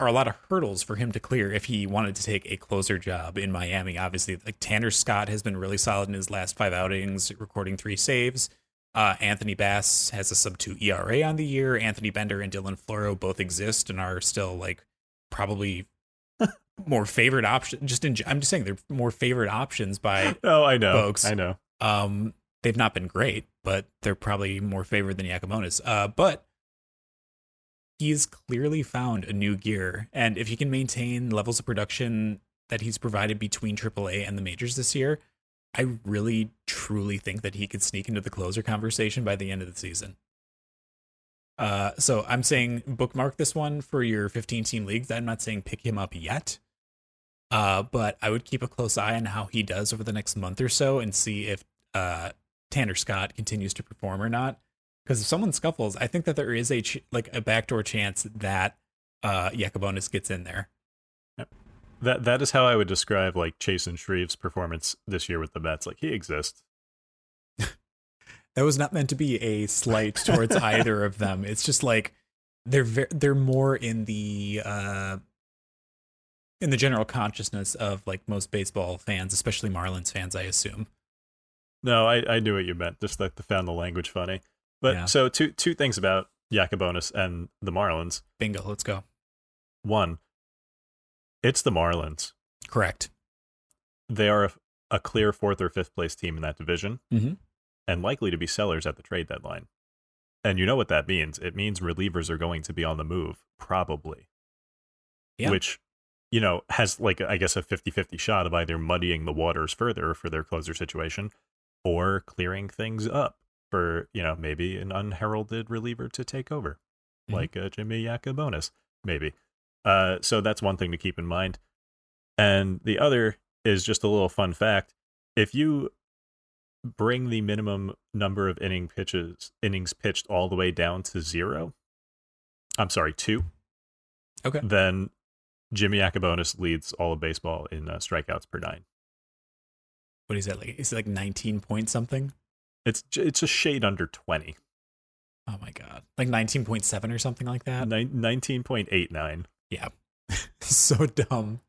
are a lot of hurdles for him to clear if he wanted to take a closer job in Miami. Obviously, like Tanner Scott has been really solid in his last five outings, recording three saves. Uh, Anthony Bass has a sub two ERA on the year. Anthony Bender and Dylan Floro both exist and are still like probably more favorite option. Just in, I'm just saying they're more favorite options by Oh, I know. Folks. I know. um, they've not been great, but they're probably more favored than Yacabonis. Uh, but he's clearly found a new gear, and if he can maintain levels of production that he's provided between AAA and the majors this year, I really truly think that he could sneak into the closer conversation by the end of the season. Uh, so I'm saying bookmark this one for your 15 team leagues. I'm not saying pick him up yet. Uh, but I would keep a close eye on how he does over the next month or so and see if uh, Tanner Scott continues to perform or not. Because if someone scuffles, I think that there is a ch- like a backdoor chance that uh, Yacabonis gets in there. That that is how I would describe like Chasen Shreve's performance this year with the Mets. Like he exists. That was not meant to be a slight towards either of them. It's just like they're ve- they're more in the uh, in the general consciousness of like most baseball fans, especially Marlins fans, I assume. No, I, I knew what you meant. Just like the found the language funny. But Yeah. so two two things about Yacabonis and the Marlins. Bingo, let's go. One, it's the Marlins. Correct. They are a, a clear fourth or fifth place team in that division, Mhm. and likely to be sellers at the trade deadline. And you know what that means? It means relievers are going to be on the move, probably. Yeah. Which, you know, has like I guess a 50-50 shot of either muddying the waters further for their closer situation or clearing things up for, you know, maybe an unheralded reliever to take over. Mhm. Like a Jimmy Yacabonis, maybe. Uh, so that's one thing to keep in mind. And the other is just a little fun fact. If you bring the minimum number of inning pitches innings pitched all the way down to zero, I'm sorry, two, Okay. then Jimmy Yacabonis leads all of baseball in uh, strikeouts per nine. What is that like? Is it like 19 point something? It's it's a shade under twenty. Oh my god. Like 19.7 or something like that? Nin- 19.89. Yeah. so dumb.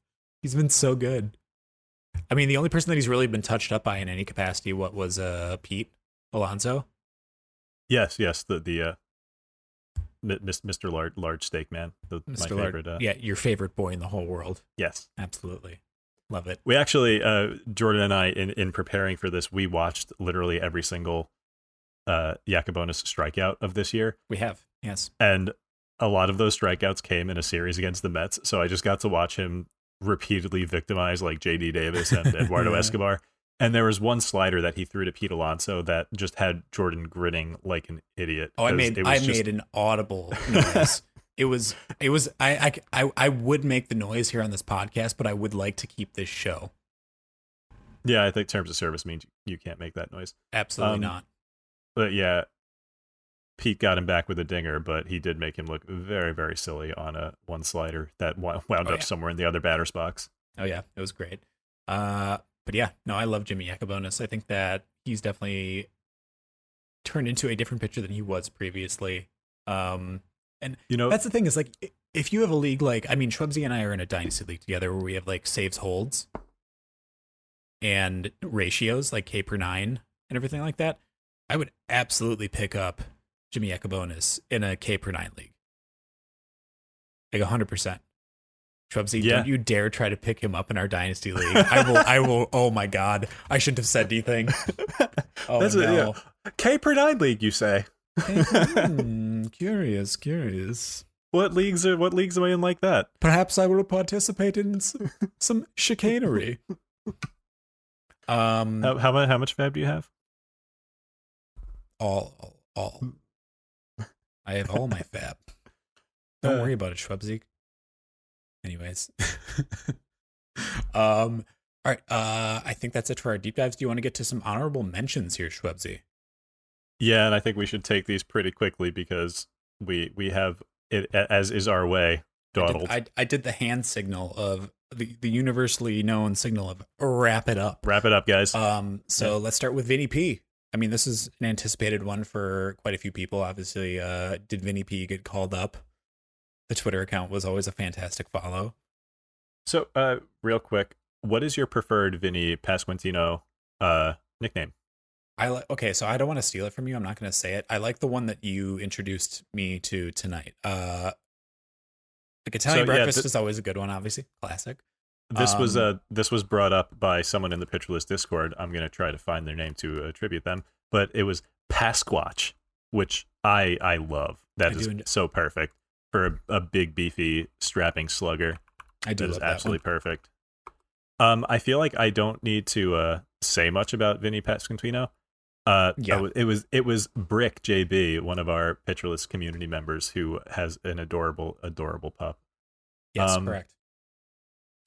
He's been so good. I mean, the only person that he's really been touched up by in any capacity, what was uh Pete Alonso? Yes, yes, the the uh, Mr. Large Large Steak Man, the, my. Lard. favorite. Uh, Yeah, your favorite boy in the whole world. Yes, Absolutely. Love it. we actually uh, Jordan and I in in preparing for this, we watched literally every single uh, Yacabonis strikeout of this year, We have. Yes. and a lot of those strikeouts came in a series against the Mets. So I just got to watch him repeatedly victimize like J.D. Davis and Eduardo Escobar. And there was one slider that he threw to Pete Alonso that just had Jordan grinning like an idiot. Oh, I made I just- made an audible noise. it was it was I, I I I would make the noise here on this podcast, but I would like to keep this show. Yeah, I think terms of service means you can't make that noise. Absolutely Um, not. But yeah, Pete got him back with a dinger, but he did make him look very, very silly on a one slider that wound Oh, up yeah. somewhere in the other batter's box. Oh yeah, it was great. Uh, but yeah, no, I love Jimmy Yacabonis. I think that he's definitely turned into a different pitcher than he was previously. Um, And you know, that's the thing is like if you have a league like I mean, Schwebzy and I are in a dynasty league together where we have like saves holds. and ratios like K per nine and everything like that, I would absolutely pick up Jimmy Yacabonis in a K per nine league. Like hundred percent. Trubsy, Yeah. don't you dare try to pick him up in our dynasty league. I will I will oh my god. I shouldn't have said anything. Oh That's a- no. yeah. K per nine league, you say? Hmm. Curious, curious. What leagues are what leagues am I in like that? Perhaps I will participate in some, some chicanery. Um, How how much how much fab do you have? all, all, all. I have all my fab. Don't Uh, worry about it, Schwebzig. Anyways, um, all right. Uh, I think that's it for our deep dives. Do you want to get to some honorable mentions here, Schwebzy? Yeah, and I think we should take these pretty quickly because we we have it as is our way. I did, I, I did the hand signal of the, the universally known signal of wrap it up. Wrap it up, guys. Um, so let's start with Vinny P. I mean, this is an anticipated one for quite a few people. Obviously, uh, did Vinny P get called up? The Twitter account was always a fantastic follow. so, uh, real quick, what is your preferred Vinny Pasquantino uh nickname? I like. Okay, so I don't want to steal it from you. I'm not going to say it. I like the one that you introduced me to tonight. Uh, like Italian So, yeah, breakfast th- is always a good one. Obviously, classic. This was Um, uh this was brought up by someone in the List Discord. I'm gonna try to find their name to attribute them, but it was Pasquatch, which I I love. That I is enjoy- so perfect for a, a big beefy strapping slugger. I do That is that absolutely one. perfect. Um, I feel like I don't need to uh, say much about Vinny Pasquantino. Uh, Yeah. It was it was Brick JB, one of our Pitcher List community members, who has an adorable, adorable pup. Yes, um, correct.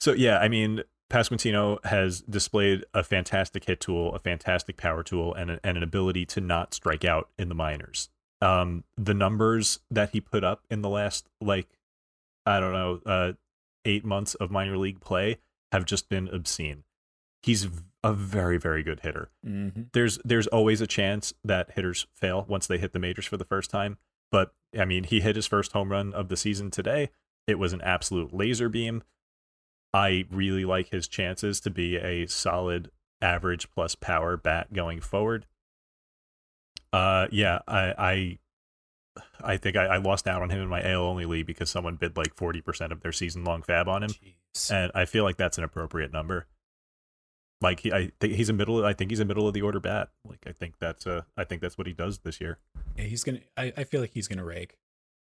So yeah, I mean, Pasquantino has displayed a fantastic hit tool, a fantastic power tool, and, a, and an ability to not strike out in the minors. Um, the numbers that he put up in the last like, I don't know, uh, eight months of minor league play have just been obscene. He's a very, very good hitter hmm there's there's always a chance that hitters fail once they hit the majors for the first time. But I mean, he hit his first home run of the season today. It was an absolute laser beam. I really like his chances to be a solid average plus power bat going forward. Uh yeah, I I I think I, I lost out on him in my AL only league because someone bid like forty percent of their season long fab on him Jeez. and I feel like that's an appropriate number. Like he, I think he's a middle. I think he's a middle of the order bat. Like I think that's uh, I think that's what he does this year. Yeah, he's gonna. I, I feel like he's gonna rake.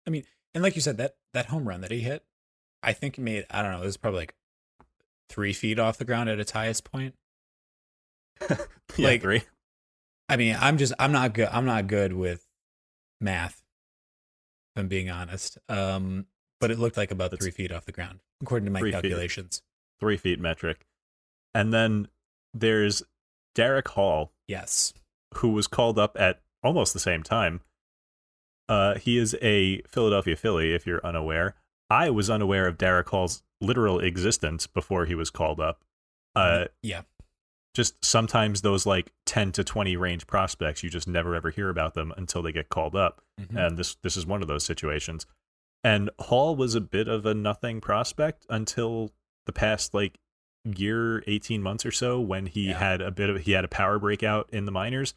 I mean, and like you said, that that home run that he hit, I think made. I don't know. It was probably like three feet off the ground at its highest point. Yeah, Like- three. I mean, I'm just. I'm not good. I'm not good with math. If I'm being honest. Um, but it looked like about That's- three feet off the ground, according to my Three feet. calculations. three feet metric, and then there's Darick Hall, Yes. who was called up at almost the same time. Uh, he is a Philadelphia Philly, if you're unaware. I was unaware of Darick Hall's literal existence before he was called up. Uh, Yeah. just sometimes those like 10 to 20 range prospects, you just never ever hear about them until they get called up. Mhm. and this this is one of those situations. And Hall was a bit of a nothing prospect until the past like year, eighteen months or so, when he Yeah. had a bit of he had a power breakout in the minors,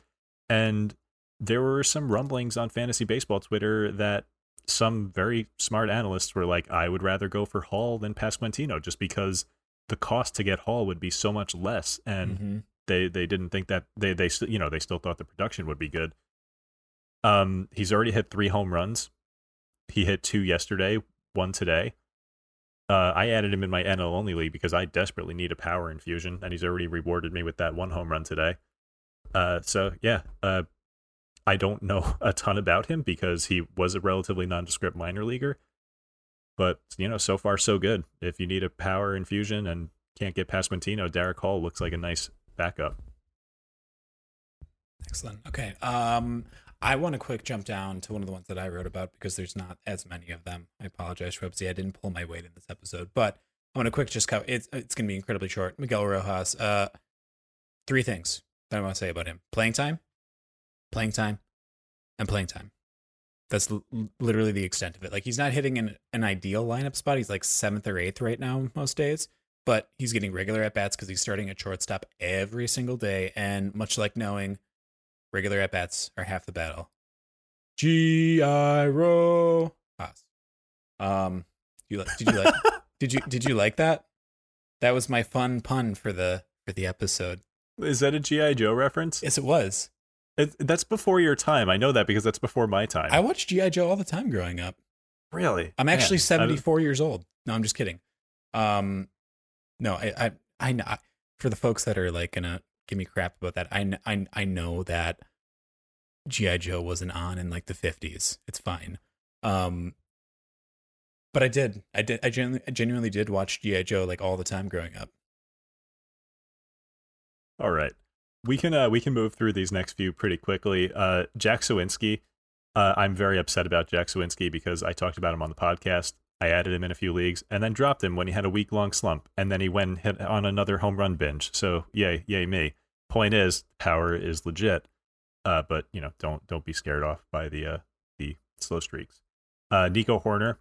and there were some rumblings on fantasy baseball Twitter that some very smart analysts were like, I would rather go for Hall than Pasquantino just because the cost to get Hall would be so much less, and Mhm. they they didn't think that they they you know they still thought the production would be good. Um, he's already hit three home runs. He hit two yesterday, one today. Uh, I added him in my NL only league because I desperately need a power infusion, and he's already rewarded me with that one home run today. Uh, so yeah, uh, I don't know a ton about him because he was a relatively nondescript minor leaguer. But you know, so far so good. If you need a power infusion and can't get past Montino, Darick Hall looks like a nice backup. Excellent. Okay. Um, I want to quick jump down to one of the ones that I wrote about because there's not as many of them. I apologize, Schwebzy. I didn't pull my weight in this episode, but I want to quick just cover. It's it's going to be incredibly short. Miguel Rojas. Uh, three things that I want to say about him: playing time, playing time, and playing time. That's l- literally the extent of it. Like he's not hitting an, an ideal lineup spot. He's like seventh or eighth right now most days, but he's getting regular at bats because he's starting at shortstop every single day. And much like knowing regular at bats are half the battle. G I Row. Um, you like? Did you like? did you did you like that? That was my fun pun for the for the episode. Is that a GI Joe reference? Yes, it was. It, that's before your time. I know that because that's before my time. I watched GI Joe all the time growing up. really? I'm actually Man, I don't- 74 years old. No, I'm just kidding. Um, no, I, I, I know for the folks that are like gonna give me crap about that. I, I, I know that GI Joe wasn't on in like the 50s. It's fine. Um, but I did. I did. I genuinely, I genuinely did watch GI Joe like all the time growing up. All right. We can uh, we can move through these next few pretty quickly. Uh, Jack Suwinski. Uh, I'm very upset about Jack Suwinski because I talked about him on the podcast. I added him in a few leagues and then dropped him when he had a week long slump, and then he went hit on another home run binge. So yay, yay me. Point is, power is legit, uh, but you know don't don't be scared off by the uh, the slow streaks. Uh, Nico Hoerner,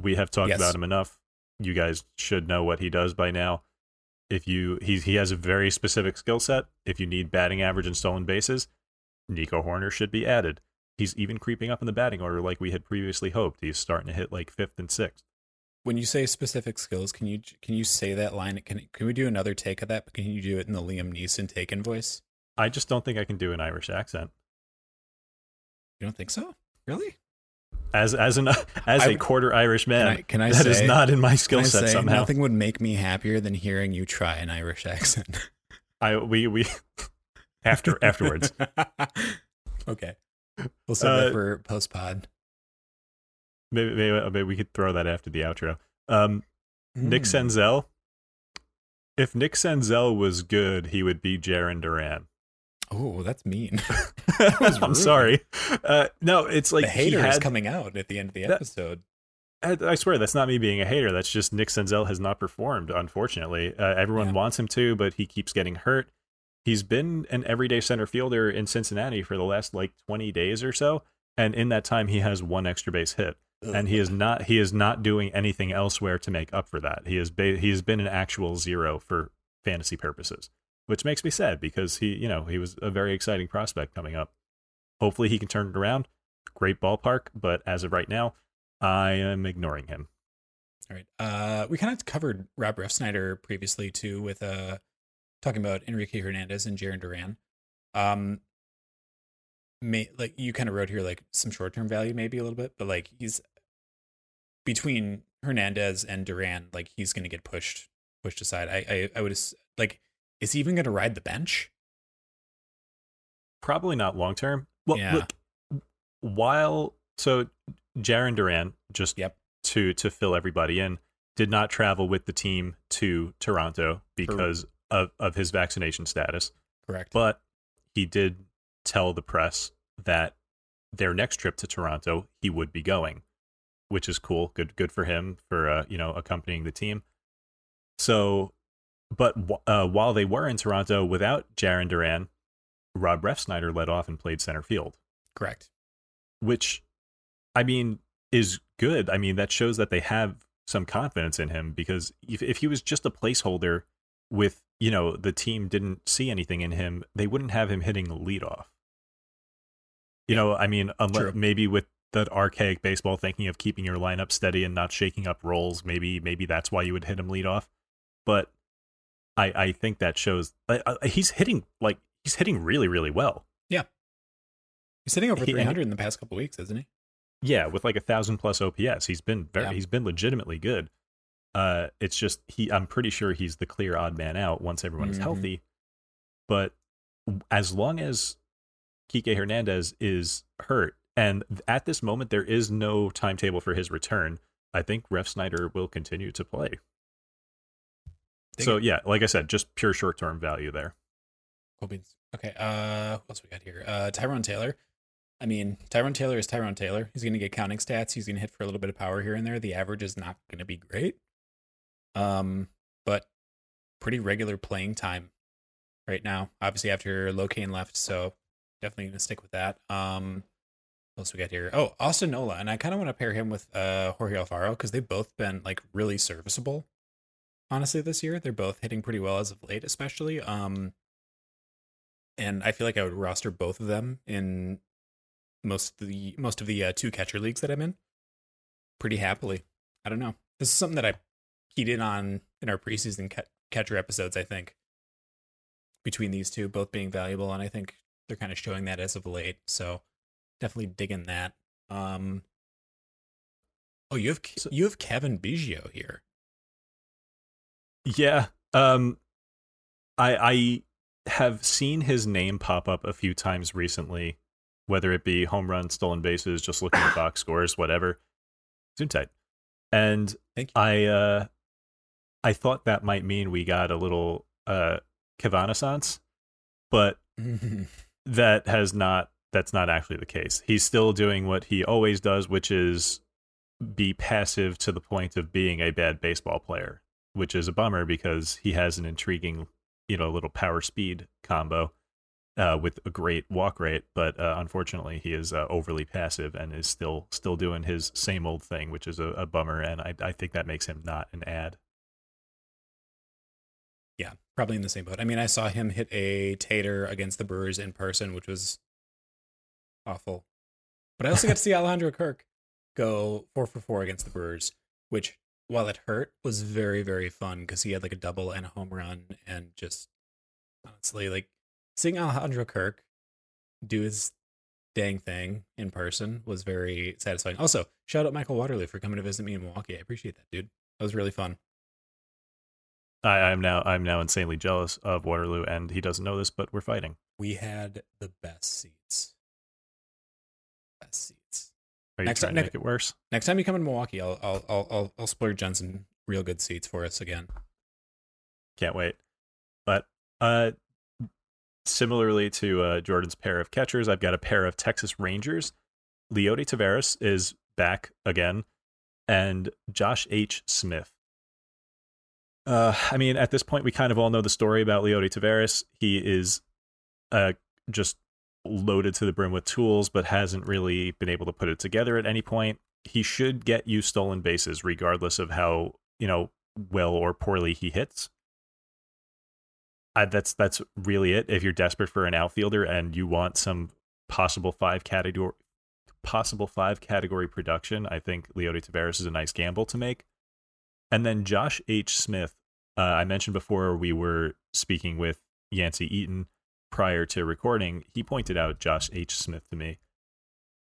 we have talked Yes. about him enough. You guys should know what he does by now if you he he has a very specific skill set. If you need batting average and stolen bases, Nico Hoerner should be added. He's even creeping up in the batting order like we had previously hoped. He's starting to hit like fifth and sixth. When you say specific skills, can you can you say that line? Can can we do another take of that? But can you do it in the Liam Neeson Taken voice? I just don't think I can do an Irish accent. You don't think so? Really? As as an as I- a quarter Irish Can man, I, can I that is say, not in my skill set somehow. nothing would make me happier than hearing you try an Irish accent. I we we after afterwards. okay. We'll save Uh, that for post pod. Maybe, maybe maybe we could throw that after the outro. Um, Nick Senzel. If Nick Senzel was good, he would be Jarren Duran. Oh, that's mean. was I'm sorry. Uh, no, it's like the hater he is coming out at the end of the That- episode. I, I swear that's not me being a hater. That's just Nick Senzel has not performed. Unfortunately, uh, everyone Yeah. wants him to, but he keeps getting hurt. He's been an everyday center fielder in Cincinnati for the last like 20 days or so, and in that time he has one extra base hit, and he is not he is not doing anything elsewhere to make up for that. He is ba- he has been an actual zero for fantasy purposes, which makes me sad because he you know he was a very exciting prospect coming up. Hopefully he can turn it around. Great ballpark, but as of right now, I am ignoring him. All right. Uh, we kind of covered Rob Refsnyder previously too, with uh, talking about Enrique Hernandez and Jarren Duran. Um, may, like you kind of wrote here, like some short term value, maybe a little bit, but like he's between Hernandez and Duran, like he's going to get pushed pushed aside. I I, I would like, is he even going to ride the bench? Probably not long term. Well, Yeah. look, while so Jarren Duran just Yep. to to fill everybody in did not travel with the team to Toronto because of of his vaccination status, Correct. but he did tell the press that their next trip to Toronto he would be going, which is cool. Good good for him for uh, you know accompanying the team. So, but uh, while they were in Toronto without Jarren Duran, Rob Refsnyder led off and played center field, Correct. which I mean is good. I mean that shows that they have some confidence in him because if if he was just a placeholder with you know the team didn't see anything in him, they wouldn't have him hitting the leadoff. You know, I mean, True. unless maybe with that archaic baseball thinking of keeping your lineup steady and not shaking up roles. maybe maybe that's why you would hit him lead off. But I I think that shows uh, he's hitting like he's hitting really really well. Yeah, he's hitting over He- 300 in the past couple weeks, isn't he? Yeah, with like a thousand plus OPS, he's been very Yeah. he's been legitimately good. Uh, it's just he I'm pretty sure he's the clear odd man out once everyone is Mhm. healthy. But as long as Kike Hernandez is hurt, and at this moment there is no timetable for his return, I think Refsnyder will continue to play. So it. yeah, like I said, just pure short term value there. Cool beans. Okay. Uh, what else we got here? Uh, Tyrone Taylor. I mean, Tyrone Taylor is Tyrone Taylor. He's going to get counting stats. He's going to hit for a little bit of power here and there. The average is not going to be great. Um, but pretty regular playing time right now. Obviously, after Locaine left, so definitely going to stick with that. Um, else we got here? Oh, Austin Nola, and I kind of want to pair him with uh Jorge Alfaro because they've both been like really serviceable. honestly this year. They're both hitting pretty well as of late, especially. Um, and I feel like I would roster both of them in most of the most of the uh, two catcher leagues that I'm in pretty happily. I don't know. This is something that I keyed in on in our preseason ca- catcher episodes. I think between these two, both being valuable, and I think they're kind of showing that as of late. So definitely digging that. Um, oh, you have So- you have Cavan Biggio here. Yeah. Um I I have seen his name pop up a few times recently, whether it be home runs, stolen bases, just looking at box scores, whatever. Zoom tight. And Thank you. I uh I thought that might mean we got a little uh Kavanescence, but that has not that's not actually the case. He's still doing what he always does, which is be passive to the point of being a bad baseball player, which is a bummer because he has an intriguing, you know, little power speed combo uh, with a great walk rate, but uh, unfortunately he is uh, overly passive and is still still doing his same old thing, which is a, a bummer, and I, I think that makes him not an ad. Yeah, probably in the same boat. I mean, I saw him hit a tater against the Brewers in person, which was awful. But I also got to see Alejandro Kirk go four for four against the Brewers, which, while it hurt, was very, very fun because he had like a double and a home run. And just honestly, like seeing Alejandro Kirk do his dang thing in person was very satisfying. Also, shout out Michael Waterloo for coming to visit me in Milwaukee. I appreciate that, dude. That was really fun. I, I'm now I'm now insanely jealous of Waterloo, and he doesn't know this, but we're fighting. we had the best seats. Best seats. Are you Next- trying to next- make it worse? Next time you come in Milwaukee, I'll I'll I'll I'll, I'll splurge on some real good seats for us again. Can't wait. But uh, similarly to uh, Jordan's pair of catchers, I've got a pair of Texas Rangers. Leody Taveras is back again, and Josh H. Smith. Uh, I mean, at this point, we kind of all know the story about Leody Taveras. He is uh, just loaded to the brim with tools, but hasn't really been able to put it together at any point. He should get you stolen bases, regardless of how you know well or poorly he hits. I, that's that's really it. If you're desperate for an outfielder and you want some possible five category possible five category production, I think Leody Taveras is a nice gamble to make. And then Josh H. Smith, uh, I mentioned before we were speaking with Yancey Eaton prior to recording. He pointed out Josh H. Smith to me.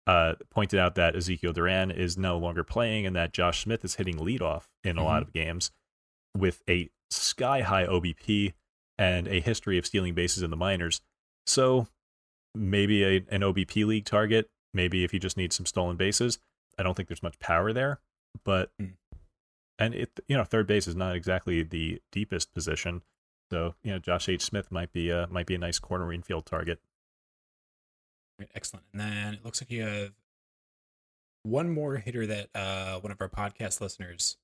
Uh, pointed out that Ezekiel Duran is no longer playing and that Josh Smith is hitting leadoff in a lot of games with a sky high OBP and a history of stealing bases in the minors. So maybe a, an OBP league target, maybe if you just need some stolen bases. I don't think there's much power there, but Mm. and it you know third base is not exactly the deepest position. So you know Josh H Smith might be a might be a nice corner infield target. Excellent. And then it looks like you have one more hitter that uh one of our podcast listeners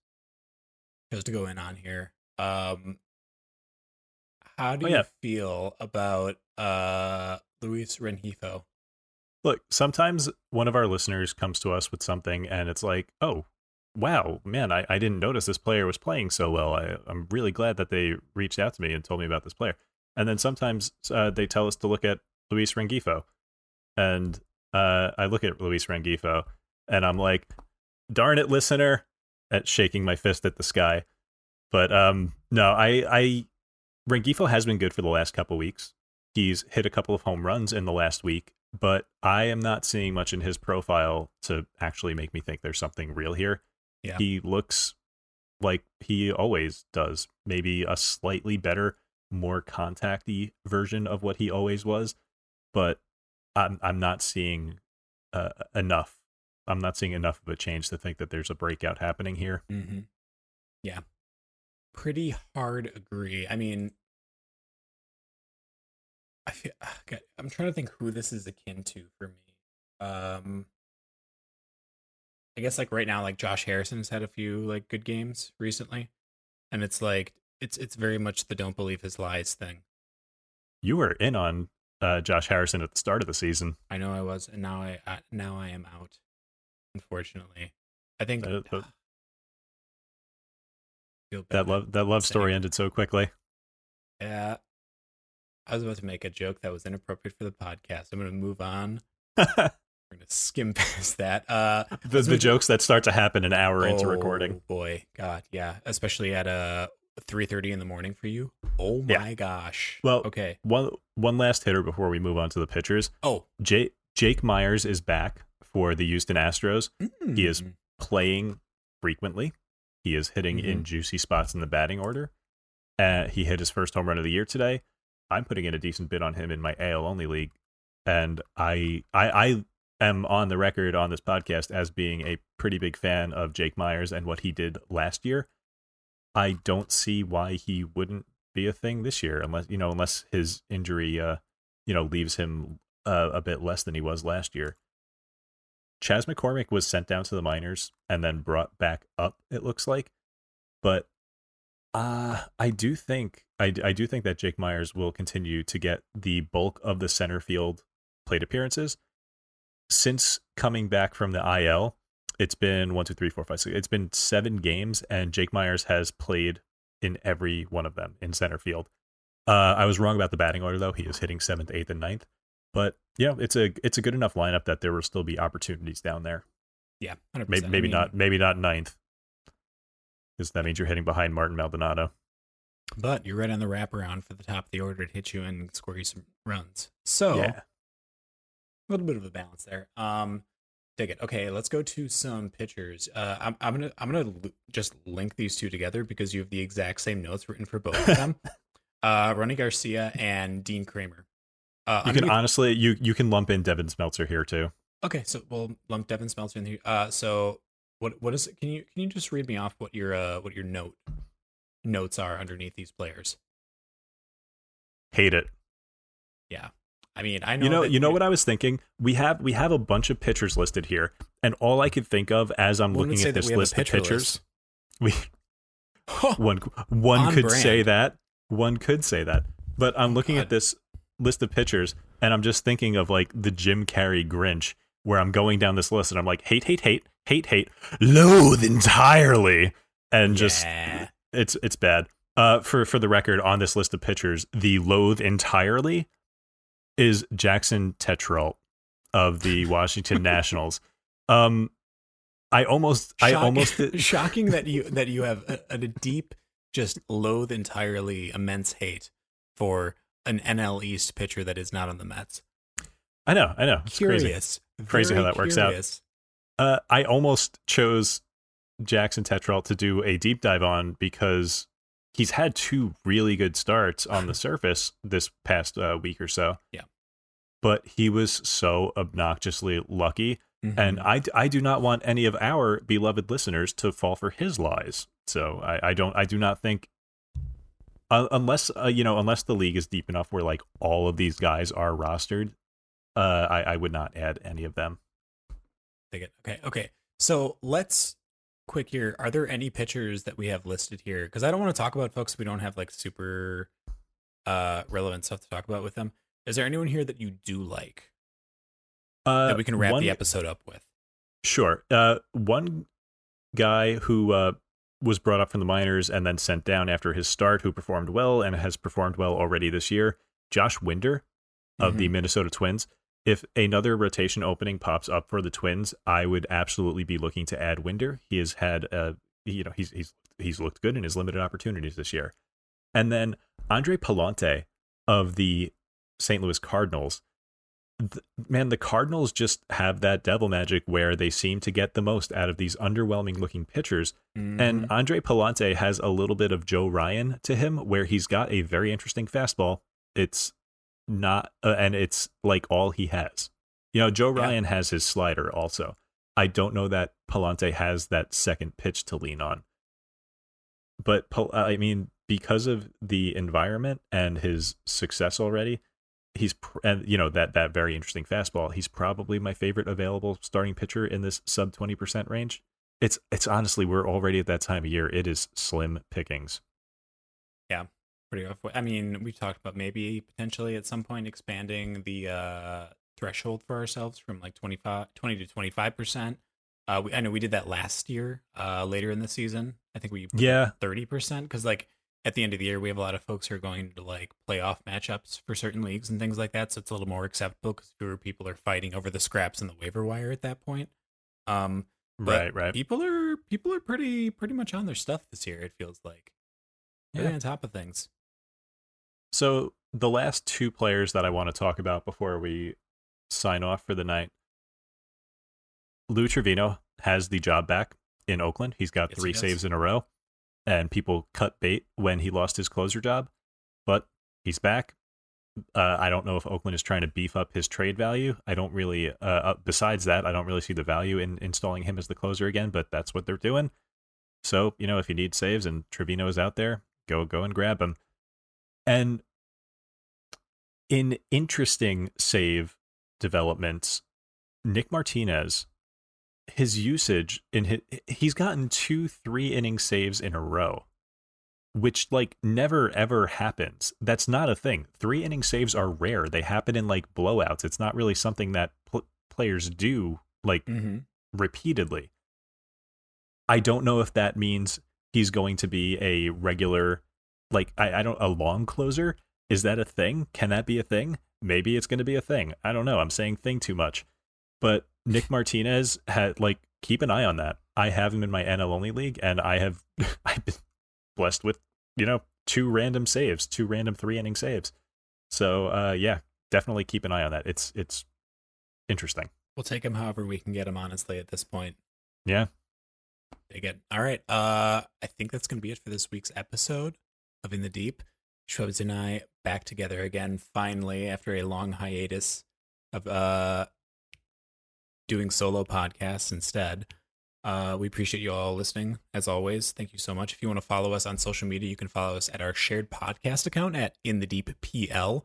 chose to go in on here. Um how do Oh, you feel about uh Luis Rengifo? Look, sometimes one of our listeners comes to us with something and it's like, oh, wow, man, I, I didn't notice this player was playing so well. I, I'm really glad that they reached out to me and told me about this player. And then sometimes uh, they tell us to look at Luis Rengifo. And uh, I look at Luis Rengifo and I'm like, darn it, listener, at shaking my fist at the sky. But um, no, I, I Rengifo has been good for the last couple weeks. He's hit a couple of home runs in the last week, but I am not seeing much in his profile to actually make me think there's something real here. Yeah. He looks like he always does, maybe a slightly better, more contacty version of what he always was, but I'm I'm not seeing uh, enough. I'm not seeing enough of a change to think that there's a breakout happening here. Mm-hmm. Yeah. Pretty hard agree. I mean, I feel okay, I'm trying to think who this is akin to for me. Um, I guess like right now, like Josh Harrison has had a few like good games recently, and it's like it's it's very much the don't believe his lies thing. You were in on uh, Josh Harrison at the start of the season. I know I was, and now I, I now I am out. Unfortunately, I think Uh, uh. That love that love story ended so quickly. Yeah. I was about to make a joke that was inappropriate for the podcast. I'm going to move on. We're going to skim past that. Uh, the, the jokes that start to happen an hour into oh, recording. boy, God, yeah, especially at uh 3:30 in the morning for you. Oh Yeah. my gosh. Well- okay. One one last hitter before we move on to the pitchers. Oh, Jake Jake Myers is back for the Houston Astros, He is- mm, playing frequently. He is hitting in juicy spots in the batting order. Uh, he hit his first home run of the year today. I'm putting in a decent bid on him in my AL only league, and I I, I am on the record on this podcast as being a pretty big fan of Jake Myers and what he did last year. I don't see why he wouldn't be a thing this year, unless you know, unless his injury, uh, you know, leaves him uh, a bit less than he was last year. Chas McCormick was sent down to the minors and then brought back up. It looks like, but uh, I do think I, I do think that Jake Myers will continue to get the bulk of the center field plate appearances since coming back from the IL. It's been one, two, three, four, five, six. It's been seven games, and Jake Myers has played in every one of them in center field. Uh, I was wrong about the batting order though. He is hitting seventh, eighth, and ninth. But yeah, it's a it's a good enough lineup that there will still be opportunities down there. yeah, 100%. Maybe I mean, not maybe not ninth, because that means you're hitting behind Martin Maldonado. But you're right on the wraparound for the top of the order to hit you and score you some runs. So Yeah, a little bit of a balance there. Um, dig it. Okay, let's go to some pitchers. Uh, I'm, I'm gonna I'm gonna l- just link these two together because you have the exact same notes written for both of them. uh, Rony Garcia and Dean Kremer. Uh, you can honestly you you can lump in Devin Smeltzer here too. okay, so we'll lump Devin Smeltzer in here. Uh, so what what is it? Can you can you just read me off what your uh what your note notes are underneath these players? Hate it. Yeah, I mean I know you know that you know what I was thinking. We have we have a bunch of pitchers listed here, and all I could think of as I'm One looking at this we have a list of pitchers, list. we one one On could say that one could say that, but I'm looking God. at this list of pitchers, and I'm just thinking of like the Jim Carrey Grinch, where I'm going down this list, and I'm like hate hate hate hate hate loathe entirely, and just Yeah. it's it's bad. Uh, for for the record, on this list of pitchers, the loathe entirely is Jackson Tetreault of the Washington Nationals. Um, I almost, I Shock- almost, shocking that you that you have a, a deep, just loathe entirely immense hate for an NL East pitcher that is not on the Mets. I know, I know, it's crazy. Curious, Crazy how Very that works out. Uh, I almost chose Jackson Tetreault to do a deep dive on because he's had two really good starts on the surface this past uh, week or so. Yeah. But he was so obnoxiously lucky and Mhm. I, I do not want any of our beloved listeners to fall for his lies. So I, I don't I do not think uh, unless uh, you know unless the league is deep enough where like all of these guys are rostered, uh, I, I would not add any of them. Okay, okay. So let's quick here. Are there any pitchers that we have listed here? Because I don't want to talk about folks we don't have like super uh relevant stuff to talk about with them. Is there anyone here that you do like Uh, that we can wrap one- the episode up with? Sure. Uh, one guy who uh, was brought up from the minors and then sent down after his start, who performed well and has performed well already this year, Josh Winder of the Minnesota Twins. If another rotation opening pops up for the Twins, I would absolutely be looking to add Winder. He has had, a you know, he's he's he's looked good in his limited opportunities this year. And then Andre Pallante of the St. Louis Cardinals th- man, the Cardinals just have that devil magic where they seem to get the most out of these underwhelming looking pitchers. Mhm. And Andre Pallante has a little bit of Joe Ryan to him, where he's got a very interesting fastball. It's not, uh, and it's like all he has. You know, Joe Yeah. Ryan has his slider also. I don't know that Pallante has that second pitch to lean on. But I mean, because of the environment and his success already, he's pr- and you know that that very interesting fastball. He's probably my favorite available starting pitcher in this sub twenty percent range. It's it's honestly we're already at that time of year. It is slim pickings. Pretty rough. I mean, we talked about maybe potentially at some point expanding the uh, threshold for ourselves from like 25, 20 to 25%. Uh, we, I know we did that last year, uh, later in the season. I think we Yeah. thirty percent because like at the end of the year we have a lot of folks who are going to like playoff matchups for certain leagues and things like that. So it's a little more acceptable because fewer people are fighting over the scraps in the waiver wire at that point. Um, Right, right. People are people are pretty pretty much on their stuff this year. It feels like really Yeah. on top of things. So the last two players that I want to talk about before we sign off for the night, Lou Trivino has the job back in Oakland. He's got Yes, three does. saves in a row, and people cut bait when he lost his closer job, but he's back. Uh, I don't know if Oakland is trying to beef up his trade value. I don't really. Uh, uh, besides that, I don't really see the value in installing him as the closer again. But that's what they're doing. So you know, if you need saves and Trivino is out there, go go and grab him. And in interesting save developments, Nick Martinez, his usage in his, he's gotten two three inning saves in a row, which like never ever happens. That's not a thing. Three inning saves are rare. They happen in like blowouts. It's not really something that pl- players do like Mm-hmm. repeatedly. I don't know if that means he's going to be a regular, like I, I don't a long closer. Is that a thing? Can that be a thing? Maybe it's going to be a thing. I don't know. I'm saying thing too much. But Nick Martinez had like keep an eye on that. I have him in my NL only league, and I have I've been blessed with you know two random saves, two random three inning saves. So uh, yeah, definitely keep an eye on that. It's it's interesting. We'll take him however we can get him. Honestly, at this point. Yeah. It. All right. Uh, I think that's going to be it for this week's episode of In the Deep. Schwebs and I back together again, finally, after a long hiatus of uh, doing solo podcasts instead. Uh, we appreciate you all listening, as always. Thank you so much. If you want to follow us on social media, you can follow us at our shared podcast account at In the Deep PL.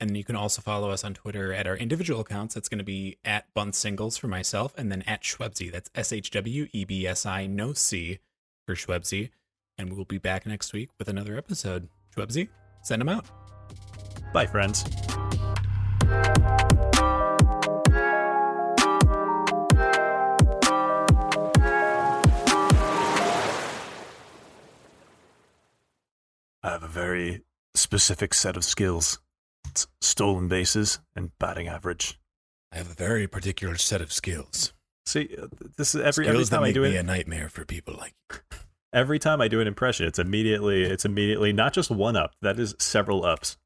And you can also follow us on Twitter at our individual accounts. That's going to be at Bunt Singles for myself, and then at Schwebsy. That's S H W E B S I, no C for Schwebsy. And we'll be back next week with another episode. Schwebsy, send them out. Bye, friends. I have a very specific set of skills. It's stolen bases and batting average. I have a very particular set of skills. See, uh, this is every every skills that time I make do me it. a nightmare for people like Every time I do an impression, it's immediately it's immediately not just one up. That is several ups.